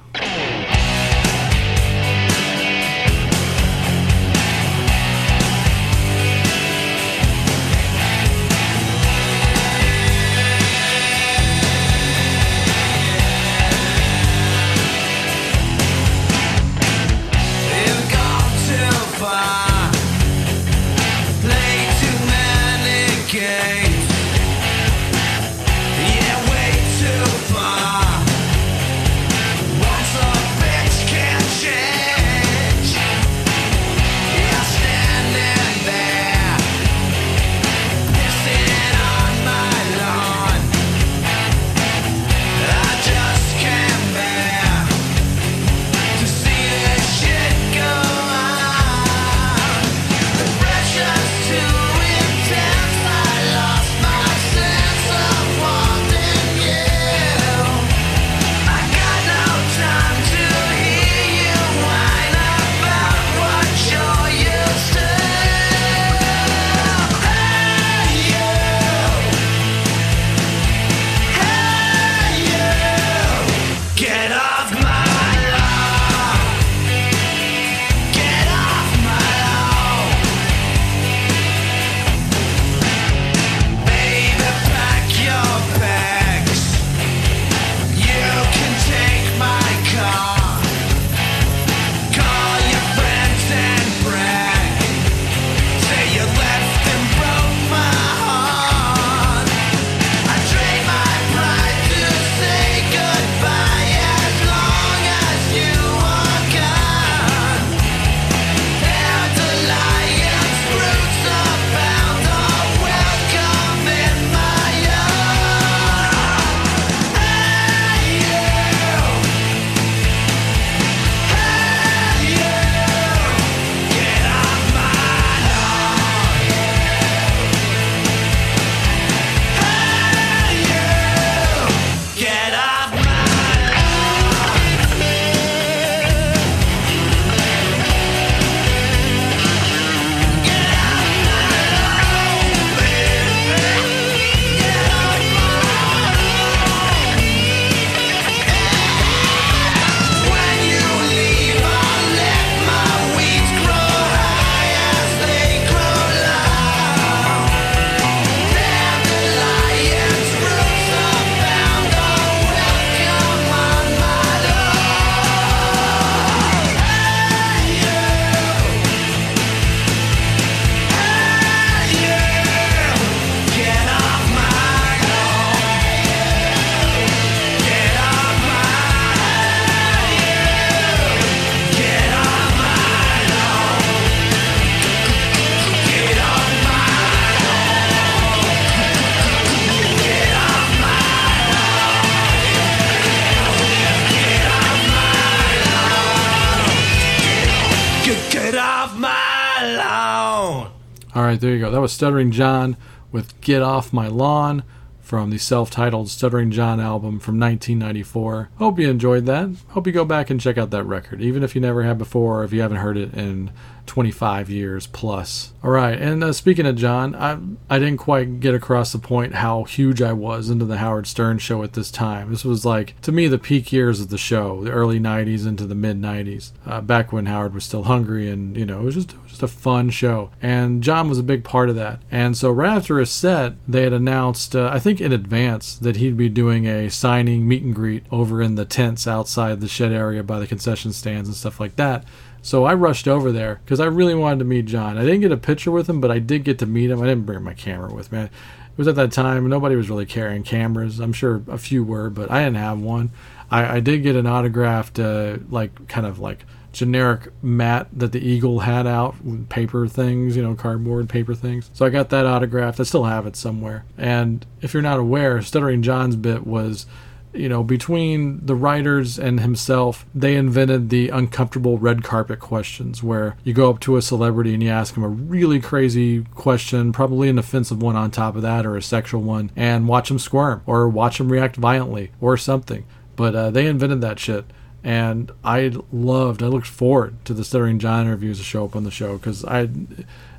All right, there you go. That was Stuttering John with Get Off My Lawn from the self titled Stuttering John album from 1994. Hope you enjoyed that. Hope you go back and check out that record, even if you never have before if you haven't heard it in 25 years plus. All right, and uh, speaking of John, I I didn't quite get across the point how huge I was into the Howard Stern show at this time. This was like to me the peak years of the show, the early 90s into the mid 90s, uh, back when Howard was still hungry, and you know it was just it was just a fun show, and John was a big part of that. And so right after his set, they had announced, uh, I think in advance, that he'd be doing a signing meet and greet over in the tents outside the shed area by the concession stands and stuff like that. So I rushed over there because I really wanted to meet John. I didn't get a picture with him, but I did get to meet him. I didn't bring my camera with me. It was at that time nobody was really carrying cameras. I'm sure a few were, but I didn't have one. I, I did get an autographed, uh, like kind of like generic mat that the Eagle had out, with paper things, you know, cardboard paper things. So I got that autographed. I still have it somewhere. And if you're not aware, Stuttering John's bit was you know, between the writers and himself, they invented the uncomfortable red carpet questions where you go up to a celebrity and you ask them a really crazy question, probably an offensive one on top of that or a sexual one, and watch them squirm or watch them react violently or something. But uh, they invented that shit. And I loved, I looked forward to the Stuttering John interviews to show up on the show because I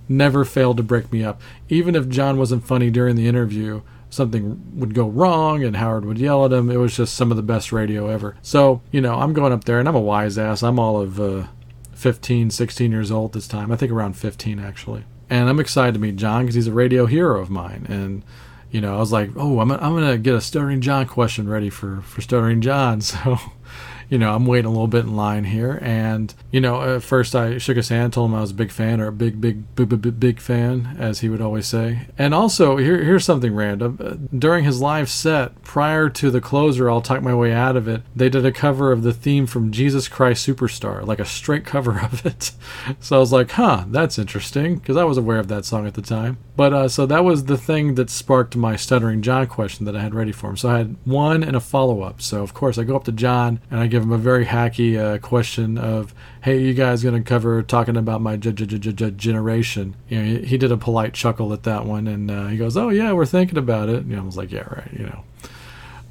never failed to break me up. Even if John wasn't funny during the interview, something would go wrong and Howard would yell at him. It was just some of the best radio ever. So, you know, I'm going up there and I'm a wise ass. I'm all of uh, 15, 16 years old this time. I think around 15 actually. And I'm excited to meet John because he's a radio hero of mine. And, you know, I was like, oh, I'm, I'm going to get a Stuttering John question ready for, for Stuttering John. So you know, I'm waiting a little bit in line here. And, you know, at first I shook his hand, told him I was a big fan or a big, big, big, big, big fan, as he would always say. And also, here, here's something random. During his live set, prior to the closer, I'll talk my way out of it, they did a cover of the theme from Jesus Christ Superstar, like a straight cover of it. so I was like, huh, that's interesting, because I was aware of that song at the time. But uh, so that was the thing that sparked my Stuttering John question that I had ready for him. So I had one and a follow up. So, of course, I go up to John and I give give him a very hacky uh, question of, "Hey, you guys going to cover talking about my generation?" You know, he did a polite chuckle at that one, and uh, he goes, "Oh yeah, we're thinking about it." You know, I was like, "Yeah, right." You know.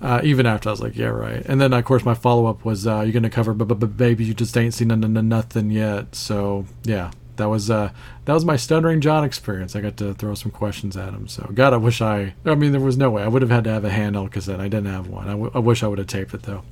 Uh, even after I was like, yeah, right. And then, of course, my follow up was, uh, you're going to cover, but, baby, you just ain't seen nothing yet. So, yeah, that was uh, that was my stuttering John experience. I got to throw some questions at him. So God, I wish I. I mean, there was no way I would have had to have a handheld cassette. I didn't have one. I, w- I wish I would have taped it though.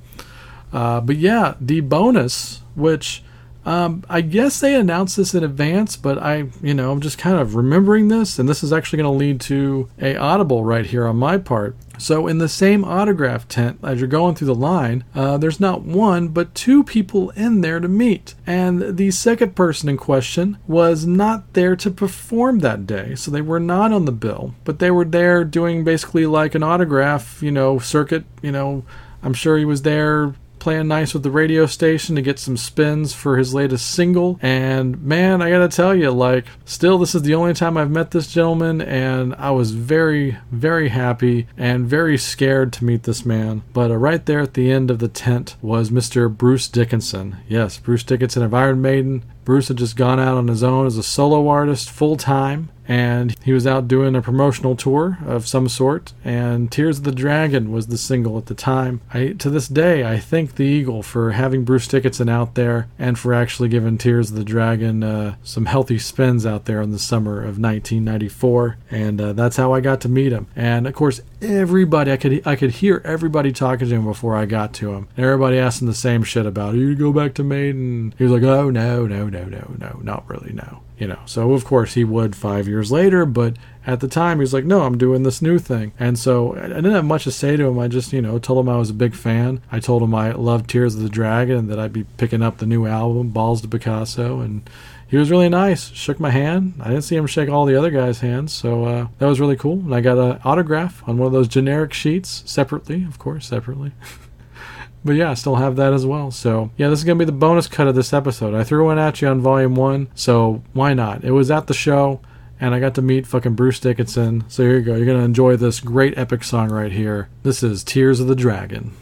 Uh, but yeah, the bonus, which um, I guess they announced this in advance, but I, you know, I'm just kind of remembering this, and this is actually going to lead to a audible right here on my part. So in the same autograph tent, as you're going through the line, uh, there's not one but two people in there to meet, and the second person in question was not there to perform that day, so they were not on the bill, but they were there doing basically like an autograph, you know, circuit. You know, I'm sure he was there playing nice with the radio station to get some spins for his latest single. And man, I gotta tell you, like, still, this is the only time I've met this gentleman, and I was very, very happy and very scared to meet this man. But uh, right there at the end of the tent was Mr. Bruce Dickinson. Yes, Bruce Dickinson of Iron Maiden. Bruce had just gone out on his own as a solo artist full time and he was out doing a promotional tour of some sort and tears of the dragon was the single at the time. I, to this day i thank the eagle for having bruce dickinson out there and for actually giving tears of the dragon uh, some healthy spins out there in the summer of 1994 and uh, that's how i got to meet him. And of course everybody i could i could hear everybody talking to him before i got to him. And everybody asking the same shit about you go back to maiden? He was like oh no no no no no no, not really no. You know so of course he would five years later but at the time he was like no i'm doing this new thing. And so i didn't have much to say to him. I just you know told him i was a big fan. I told him i loved tears of the dragon and that i'd be picking up the new album balls to picasso and he was really nice. Shook my hand. I didn't see him shake all the other guys hands so uh, that was really cool. And i got an autograph on one of those generic sheets separately of course separately but yeah, I still have that as well. So yeah, this is gonna be the bonus cut of this episode. I threw one at you on volume one, so why not? It was at the show, and I got to meet fucking Bruce Dickinson. So here you go. You're gonna enjoy this great epic song right here. This is Tears of the Dragon.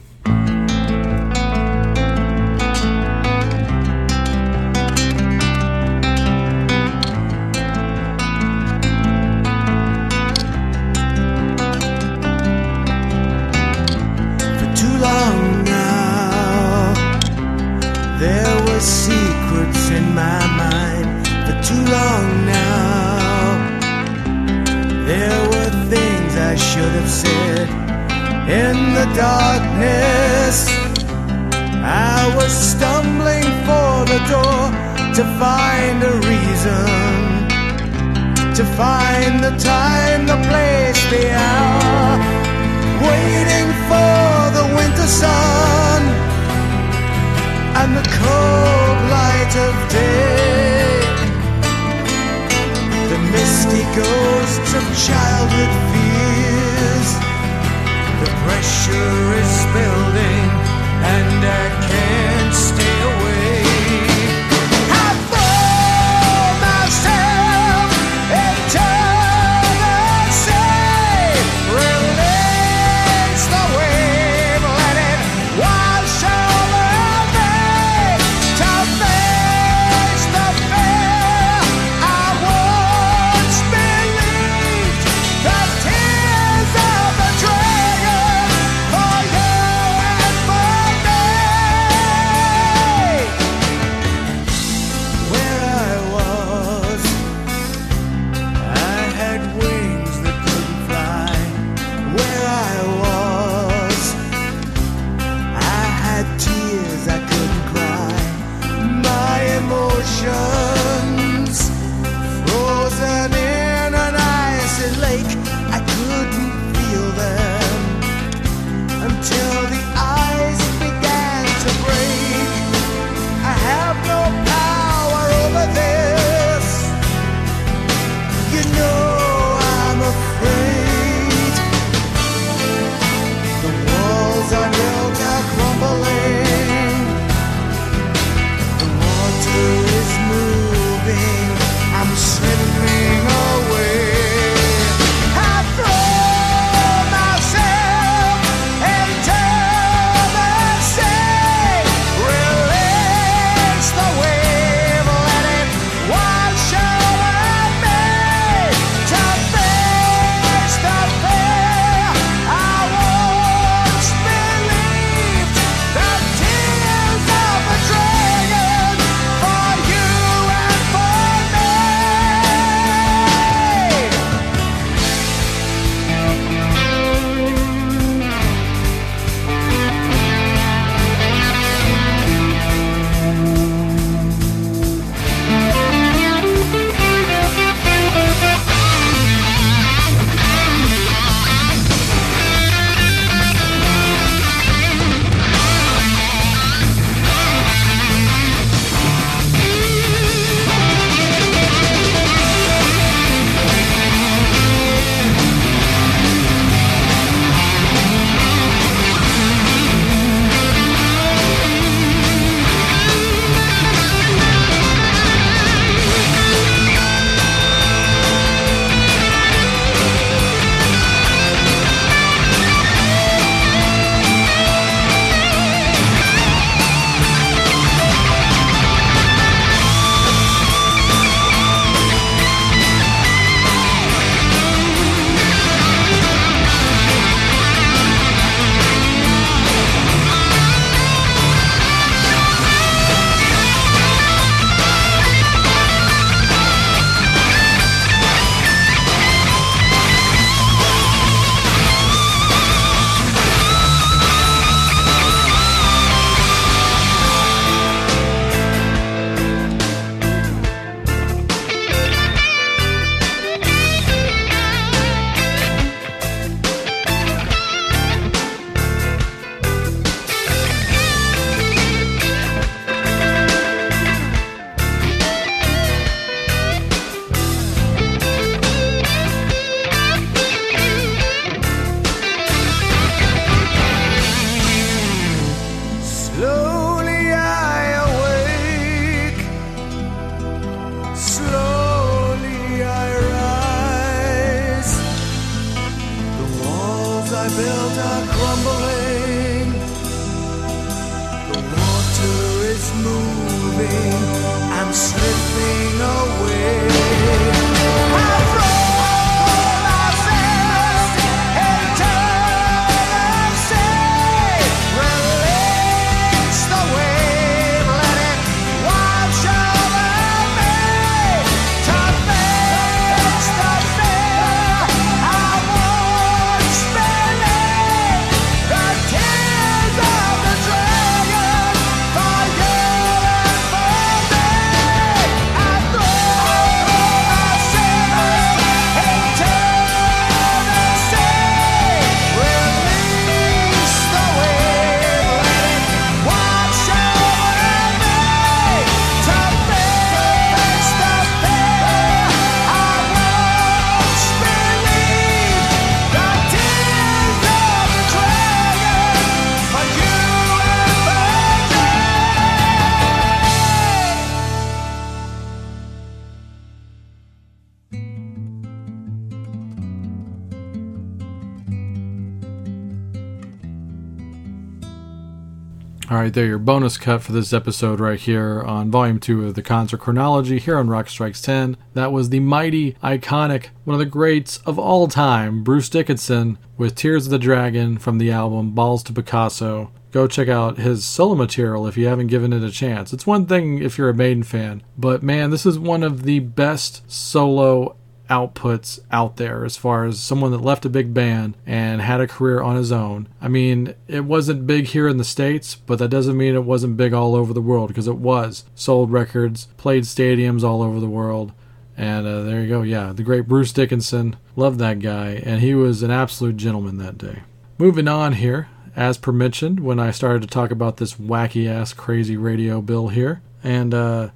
There, your bonus cut for this episode right here on Volume 2 of the Concert Chronology here on Rock Strikes 10. That was the mighty, iconic, one of the greats of all time, Bruce Dickinson, with Tears of the Dragon from the album Balls to Picasso. Go check out his solo material if you haven't given it a chance. It's one thing if you're a Maiden fan, but man, this is one of the best solo outputs out there as far as someone that left a big band and had a career on his own. I mean, it wasn't big here in the States, but that doesn't mean it wasn't big all over the world because it was. Sold records, played stadiums all over the world. And uh, there you go. Yeah, the great Bruce Dickinson. Loved that guy. And he was an absolute gentleman that day. Moving on here, as per mentioned, when I started to talk about this wacky ass crazy radio bill here. And, uh,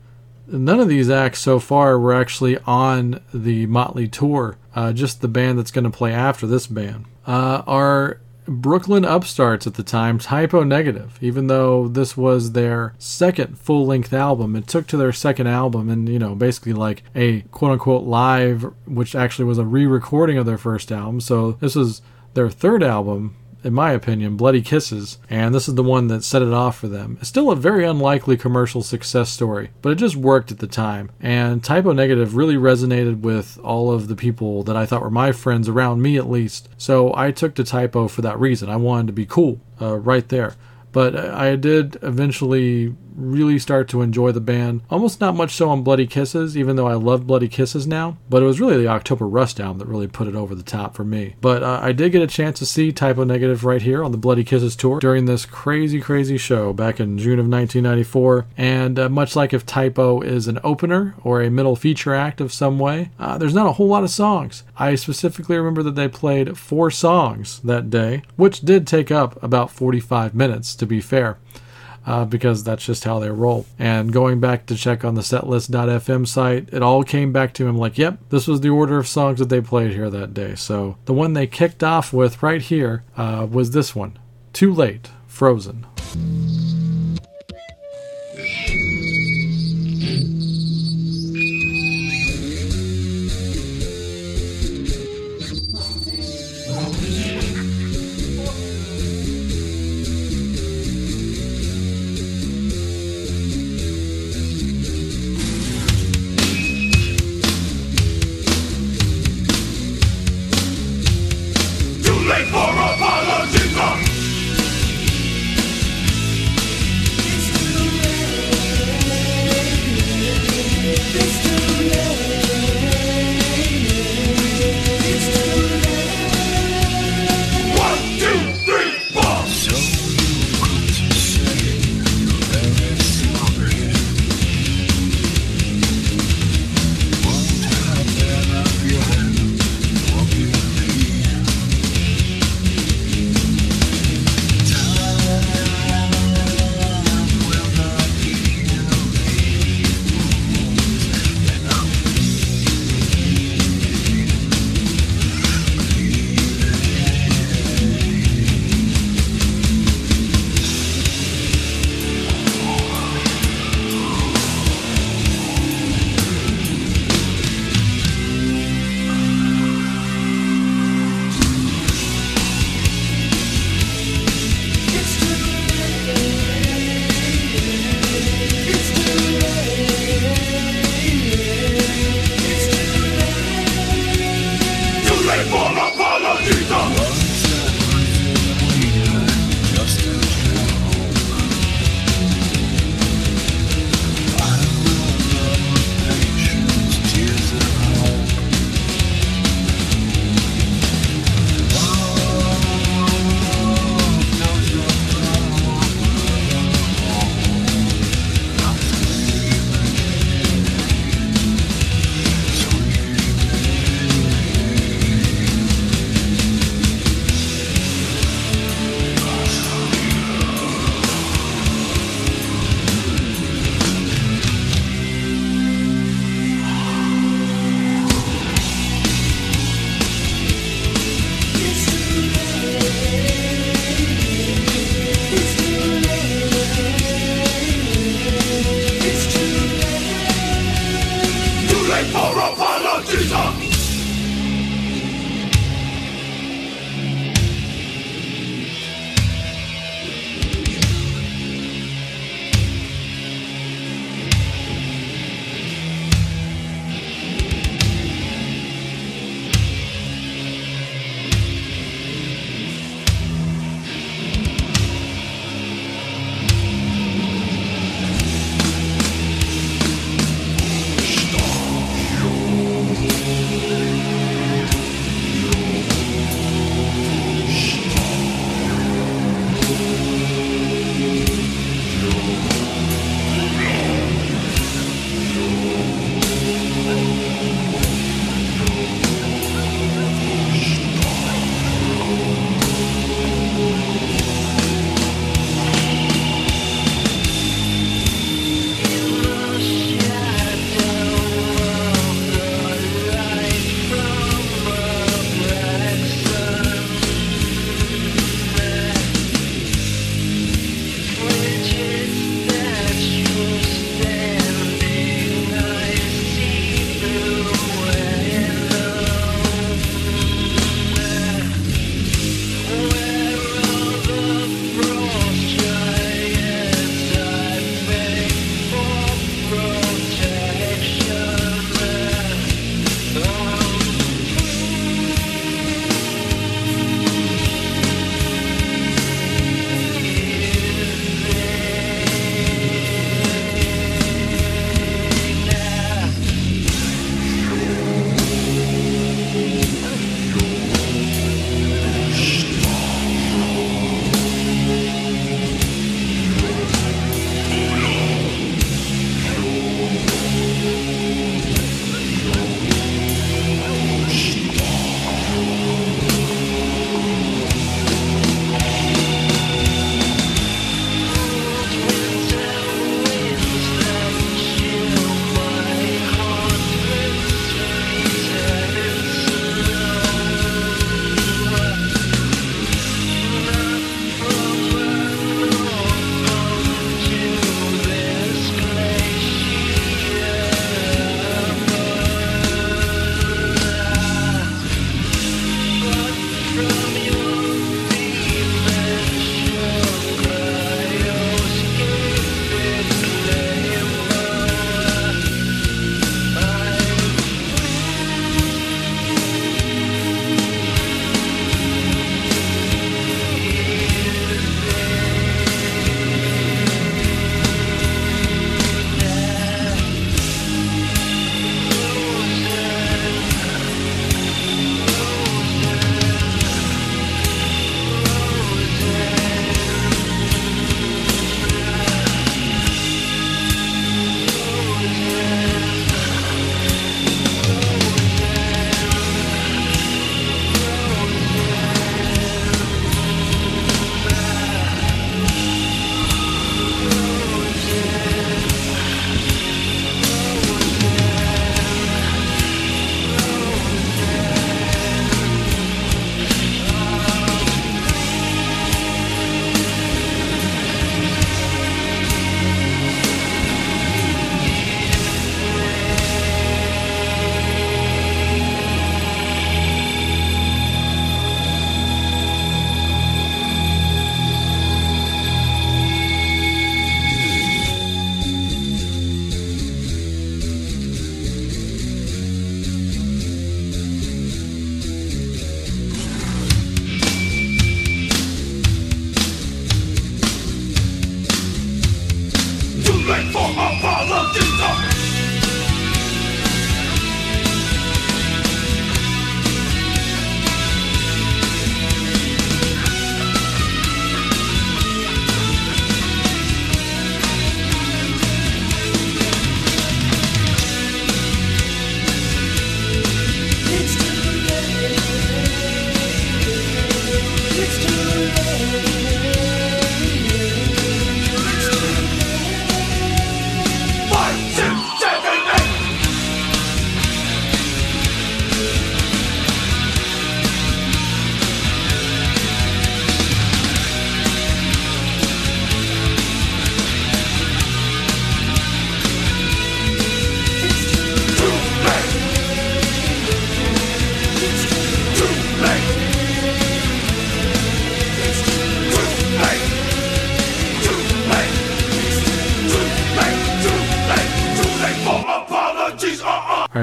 none of these acts so far were actually on the Motley tour. Uh, just the band that's going to play after this band uh, are Brooklyn upstarts at the time, Type O Negative. Even though this was their second full length album, it took to their second album and you know basically like a quote unquote live, which actually was a re-recording of their first album. So this was their third album in my opinion, Bloody Kisses, and this is the one that set it off for them. It's still a very unlikely commercial success story, but it just worked at the time. And Type O Negative really resonated with all of the people that I thought were my friends around me at least. So I took to Typo for that reason. I wanted to be cool uh, right there. But I did eventually really start to enjoy the band. Almost not much so on Bloody Kisses, even though I love Bloody Kisses now. But it was really the October Rust album that really put it over the top for me. But uh, I did get a chance to see Type O Negative right here on the Bloody Kisses tour during this crazy, crazy show back in June of 1994. And uh, much like if Type O is an opener or a middle feature act of some way, uh, there's not a whole lot of songs. I specifically remember that they played four songs that day, which did take up about 45 minutes, to be fair uh, because that's just how they roll. And going back to check on the setlist.fm site, it all came back to him like, yep, this was the order of songs that they played here that day. So the one they kicked off with right here uh, was this one Too Late, Frozen. late for apologism. It's too late. It's too late.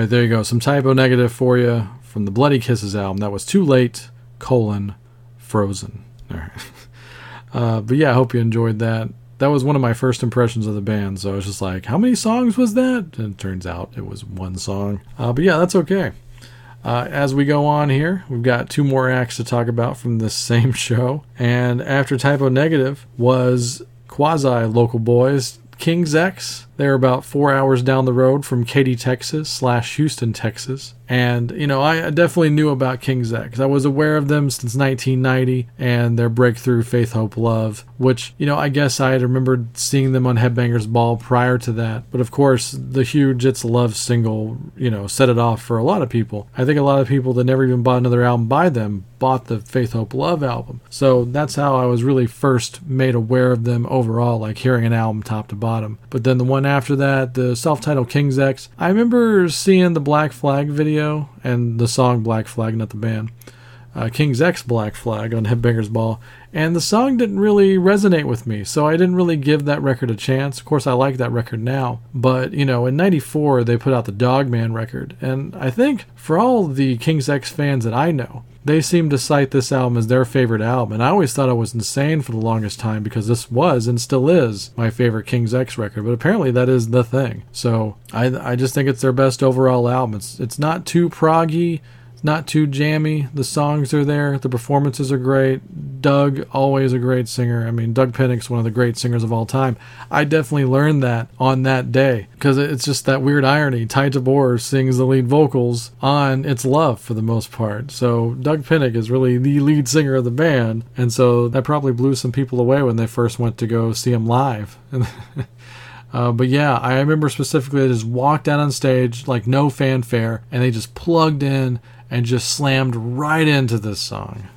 Right, there you go. Some Type O Negative for you from the Bloody Kisses album. That was too late. Colon frozen. All right. Uh, but yeah, I hope you enjoyed that. That was one of my first impressions of the band, so I was just like, how many songs was that? And it turns out it was one song. Uh, but yeah, that's okay. Uh, as we go on here, we've got two more acts to talk about from this same show. And after Type O Negative was quasi local boys, King's X. They're about four hours down the road from Katy, Texas, slash Houston, Texas. And, you know, I definitely knew about King's X. I was aware of them since 1990 and their breakthrough Faith, Hope, Love, which, you know, I guess I had remembered seeing them on Headbangers Ball prior to that. But of course, the huge It's Love single, you know, set it off for a lot of people. I think a lot of people that never even bought another album by them bought the Faith, Hope, Love album. So that's how I was really first made aware of them overall, like hearing an album top to bottom. But then the one after that, the self titled King's X, I remember seeing the Black Flag video and the song Black Flag, not the band. Uh, King's X Black Flag on Headbangers Ball, and the song didn't really resonate with me, so I didn't really give that record a chance. Of course, I like that record now, but you know, in '94 they put out the Dogman record, and I think for all the King's X fans that I know, they seem to cite this album as their favorite album, and I always thought I was insane for the longest time because this was and still is my favorite King's X record. But apparently, that is the thing. So I, I just think it's their best overall album. It's it's not too proggy, not too jammy. The songs are there, the performances are great. Doug, always a great singer. I mean, Doug Pinnick's one of the great singers of all time. I definitely learned that on that day because it's just that weird irony. Ty Tabor sings the lead vocals on It's Love for the most part. So Doug Pinnick is really the lead singer of the band. And so that probably blew some people away when they first went to go see him live. Uh, but yeah, I remember specifically they just walked out on stage like no fanfare and they just plugged in and just slammed right into this song.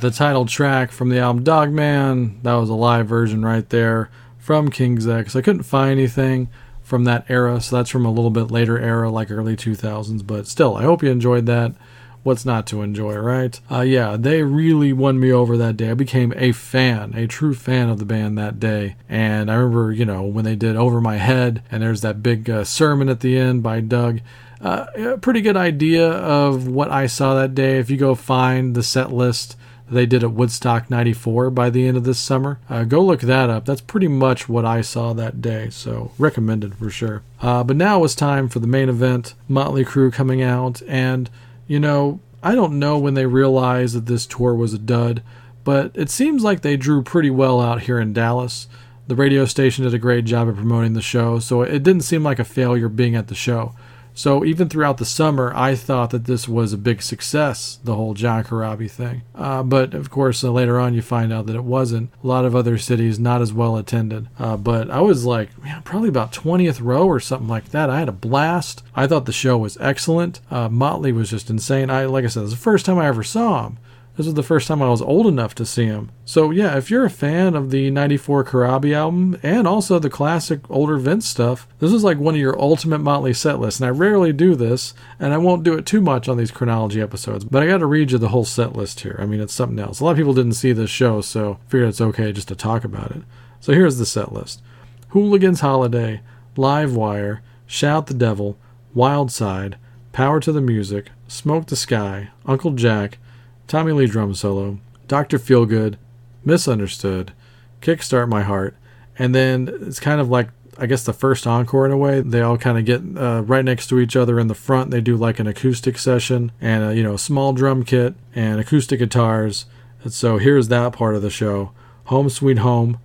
The title track from the album Dogman, that was a live version right there from King's X. I couldn't find anything from that era, so that's from a little bit later era, like early 2000s, but still, I hope you enjoyed that. What's not to enjoy, right? Uh, yeah, they really won me over that day. I became a fan, a true fan of the band that day. And I remember, you know, when they did Over My Head, and there's that big uh, sermon at the end by Doug. Uh, a pretty good idea of what I saw that day. If you go find the set list they did at Woodstock 94 by the end of this summer, uh, go look that up. That's pretty much what I saw that day, so recommended for sure. Uh, but now it's time for the main event Motley Crue coming out, and you know, I don't know when they realized that this tour was a dud, but it seems like they drew pretty well out here in Dallas. The radio station did a great job of promoting the show, so it didn't seem like a failure being at the show. So even throughout the summer, I thought that this was a big success, the whole John Corabi thing. Uh, but of course, uh, later on, you find out that it wasn't. A lot of other cities not as well attended. Uh, but I was like, man, probably about 20th row or something like that. I had a blast. I thought the show was excellent. Uh, Motley was just insane. I like I said, it was the first time I ever saw him. This was the first time I was old enough to see him. So yeah, if you're a fan of the 94 Corabi album and also the classic older Vince stuff, this is like one of your ultimate Motley set lists. And I rarely do this, and I won't do it too much on these chronology episodes, but I gotta read you the whole set list here. I mean, it's something else. A lot of people didn't see this show, so I figured it's okay just to talk about it. So here's the set list. Hooligans Holiday, Live Wire, Shout the Devil, Wild Side, Power to the Music, Smoke the Sky, Uncle Jack, Tommy Lee drum solo, Dr. Feelgood, Misunderstood, Kickstart My Heart, and then it's kind of like I guess the first encore in a way. They all kind of get uh, right next to each other in the front. They do like an acoustic session and a, you know a small drum kit and acoustic guitars. And so here's that part of the show. Home Sweet Home,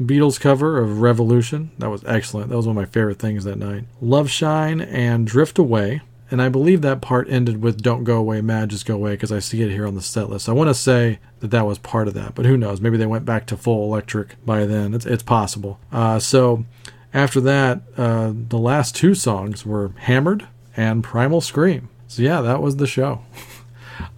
Beatles cover of Revolution. That was excellent. That was one of my favorite things that night. Loveshine and Drift Away. And I believe that part ended with Don't Go Away, Mad, Just Go Away, because I see it here on the set list. I want to say that that was part of that, but who knows? Maybe they went back to full electric by then. It's, it's possible. Uh, so after that, uh, the last two songs were Hammered and Primal Scream. So yeah, that was the show.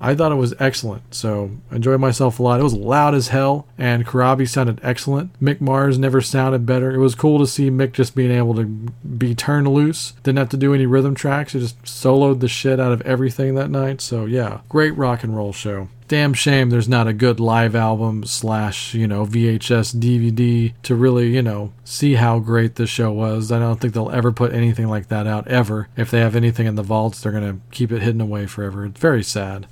I thought it was excellent, so enjoyed myself a lot. It was loud as hell, and Corabi sounded excellent. Mick Mars never sounded better. It was cool to see Mick just being able to be turned loose. Didn't have to do any rhythm tracks. He just soloed the shit out of everything that night. So yeah, great rock and roll show damn shame there's not a good live album slash you know VHS DVD to really you know see how great this show was. I don't think they'll ever put anything like that out ever. If they have anything in the vaults, they're gonna keep it hidden away forever. It's very sad,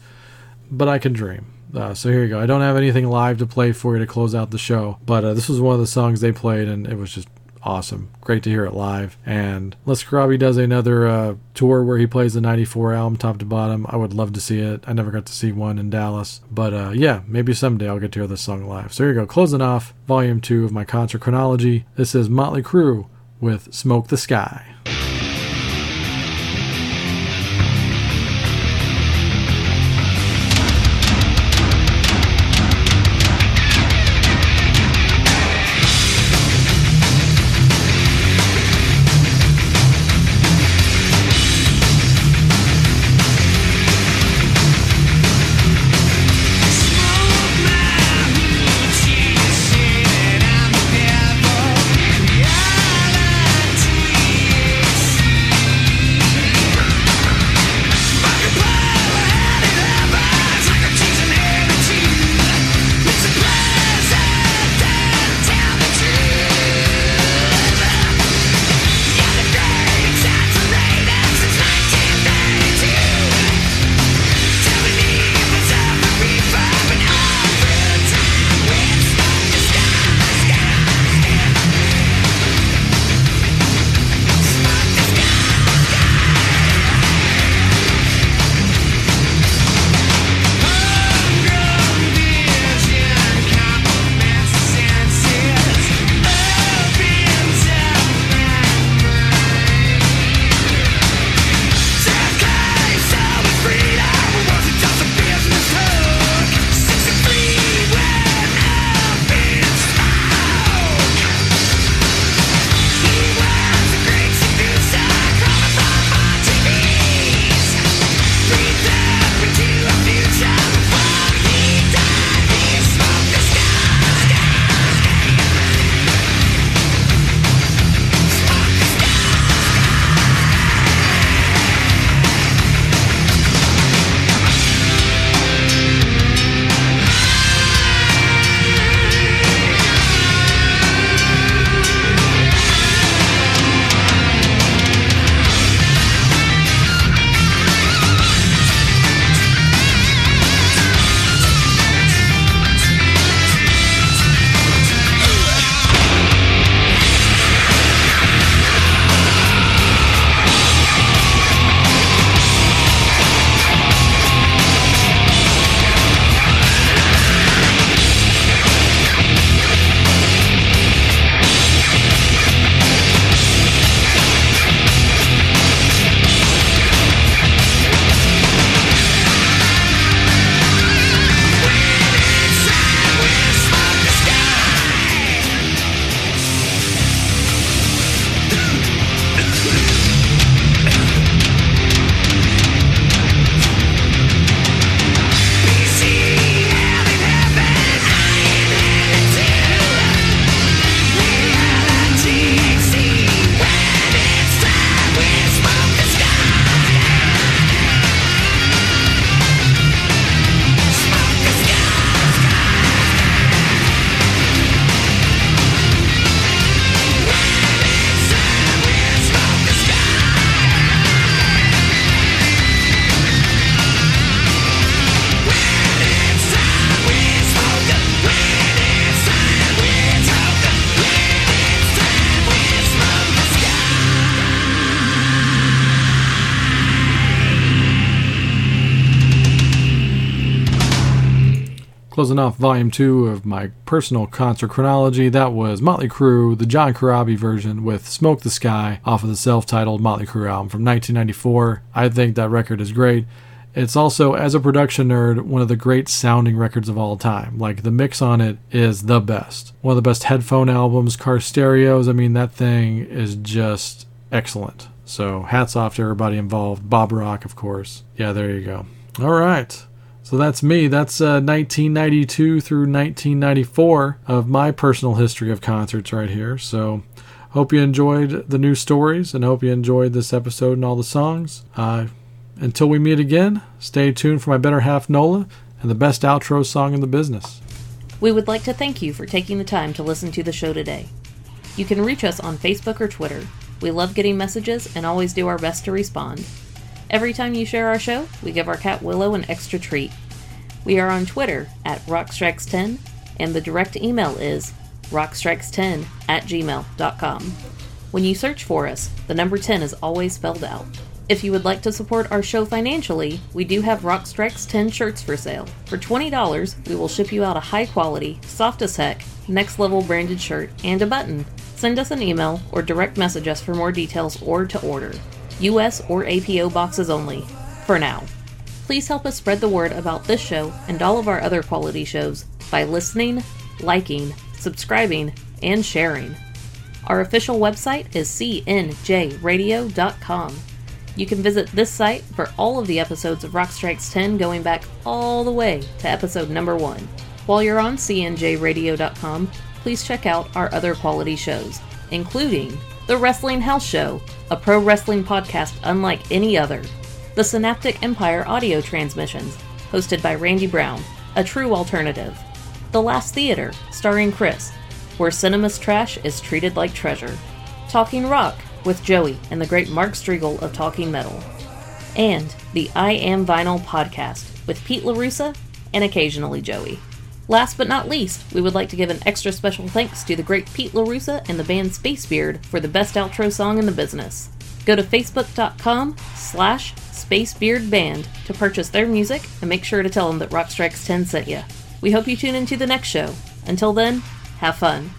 but I can dream. Uh, so here you go. I don't have anything live to play for you to close out the show, but uh, this was one of the songs they played, and it was just awesome. Great to hear it live. And Les Corabi does another uh, tour where he plays the 94 album top to bottom. I would love to see it. I never got to see one in Dallas. But uh, yeah, maybe someday I'll get to hear this song live. So here you go. Closing off volume two of my concert chronology. This is Motley Crue with Smoke the Sky. Off volume two of my personal concert chronology, that was Motley Crue, the John Corabi version with Smoke the Sky off of the self titled Motley Crue album from 1994. I think that record is great. It's also, as a production nerd, one of the great sounding records of all time. Like, the mix on it is the best. One of the best headphone albums, car stereos. I mean, that thing is just excellent. So, hats off to everybody involved. Bob Rock, of course. Yeah, there you go. All right. So that's me. That's uh, 1992 through 1994 of my personal history of concerts right here. So hope you enjoyed the new stories and hope you enjoyed this episode and all the songs. Uh, until we meet again, stay tuned for my better half Nola and the best outro song in the business. We would like to thank you for taking the time to listen to the show today. You can reach us on Facebook or Twitter. We love getting messages and always do our best to respond. Every time you share our show, we give our cat Willow an extra treat. We are on Twitter at Rockstrikes10, and the direct email is rockstrikes10 at gmail.com. When you search for us, the number 10 is always spelled out. If you would like to support our show financially, we do have Rock Strikes 10 shirts for sale. For $20, we will ship you out a high quality, soft as heck, next level branded shirt and a button. Send us an email or direct message us for more details or to order. US or APO boxes only. For now. Please help us spread the word about this show and all of our other quality shows by listening, liking, subscribing, and sharing. Our official website is cnjradio.com. You can visit this site for all of the episodes of Rock Strikes 10 going back all the way to episode number 1. While you're on cnjradio.com, please check out our other quality shows, including The Wrestling House Show, a pro wrestling podcast unlike any other, The Synaptic Empire audio transmissions, hosted by Randy Brown, a true alternative, The Last Theater, starring Chris, where cinema's trash is treated like treasure, Talking Rock with Joey and the great Mark Strigl of Talking Metal, and the I Am Vinyl podcast with Pete LaRussa and occasionally Joey. Last but not least, we would like to give an extra special thanks to the great Pete LaRussa and the band Spacebeard for the best outro song in the business. Go to facebook.com slash spacebeardband to purchase their music and make sure to tell them that Rock Strikes 10 sent you. We hope you tune into the next show. Until then, have fun.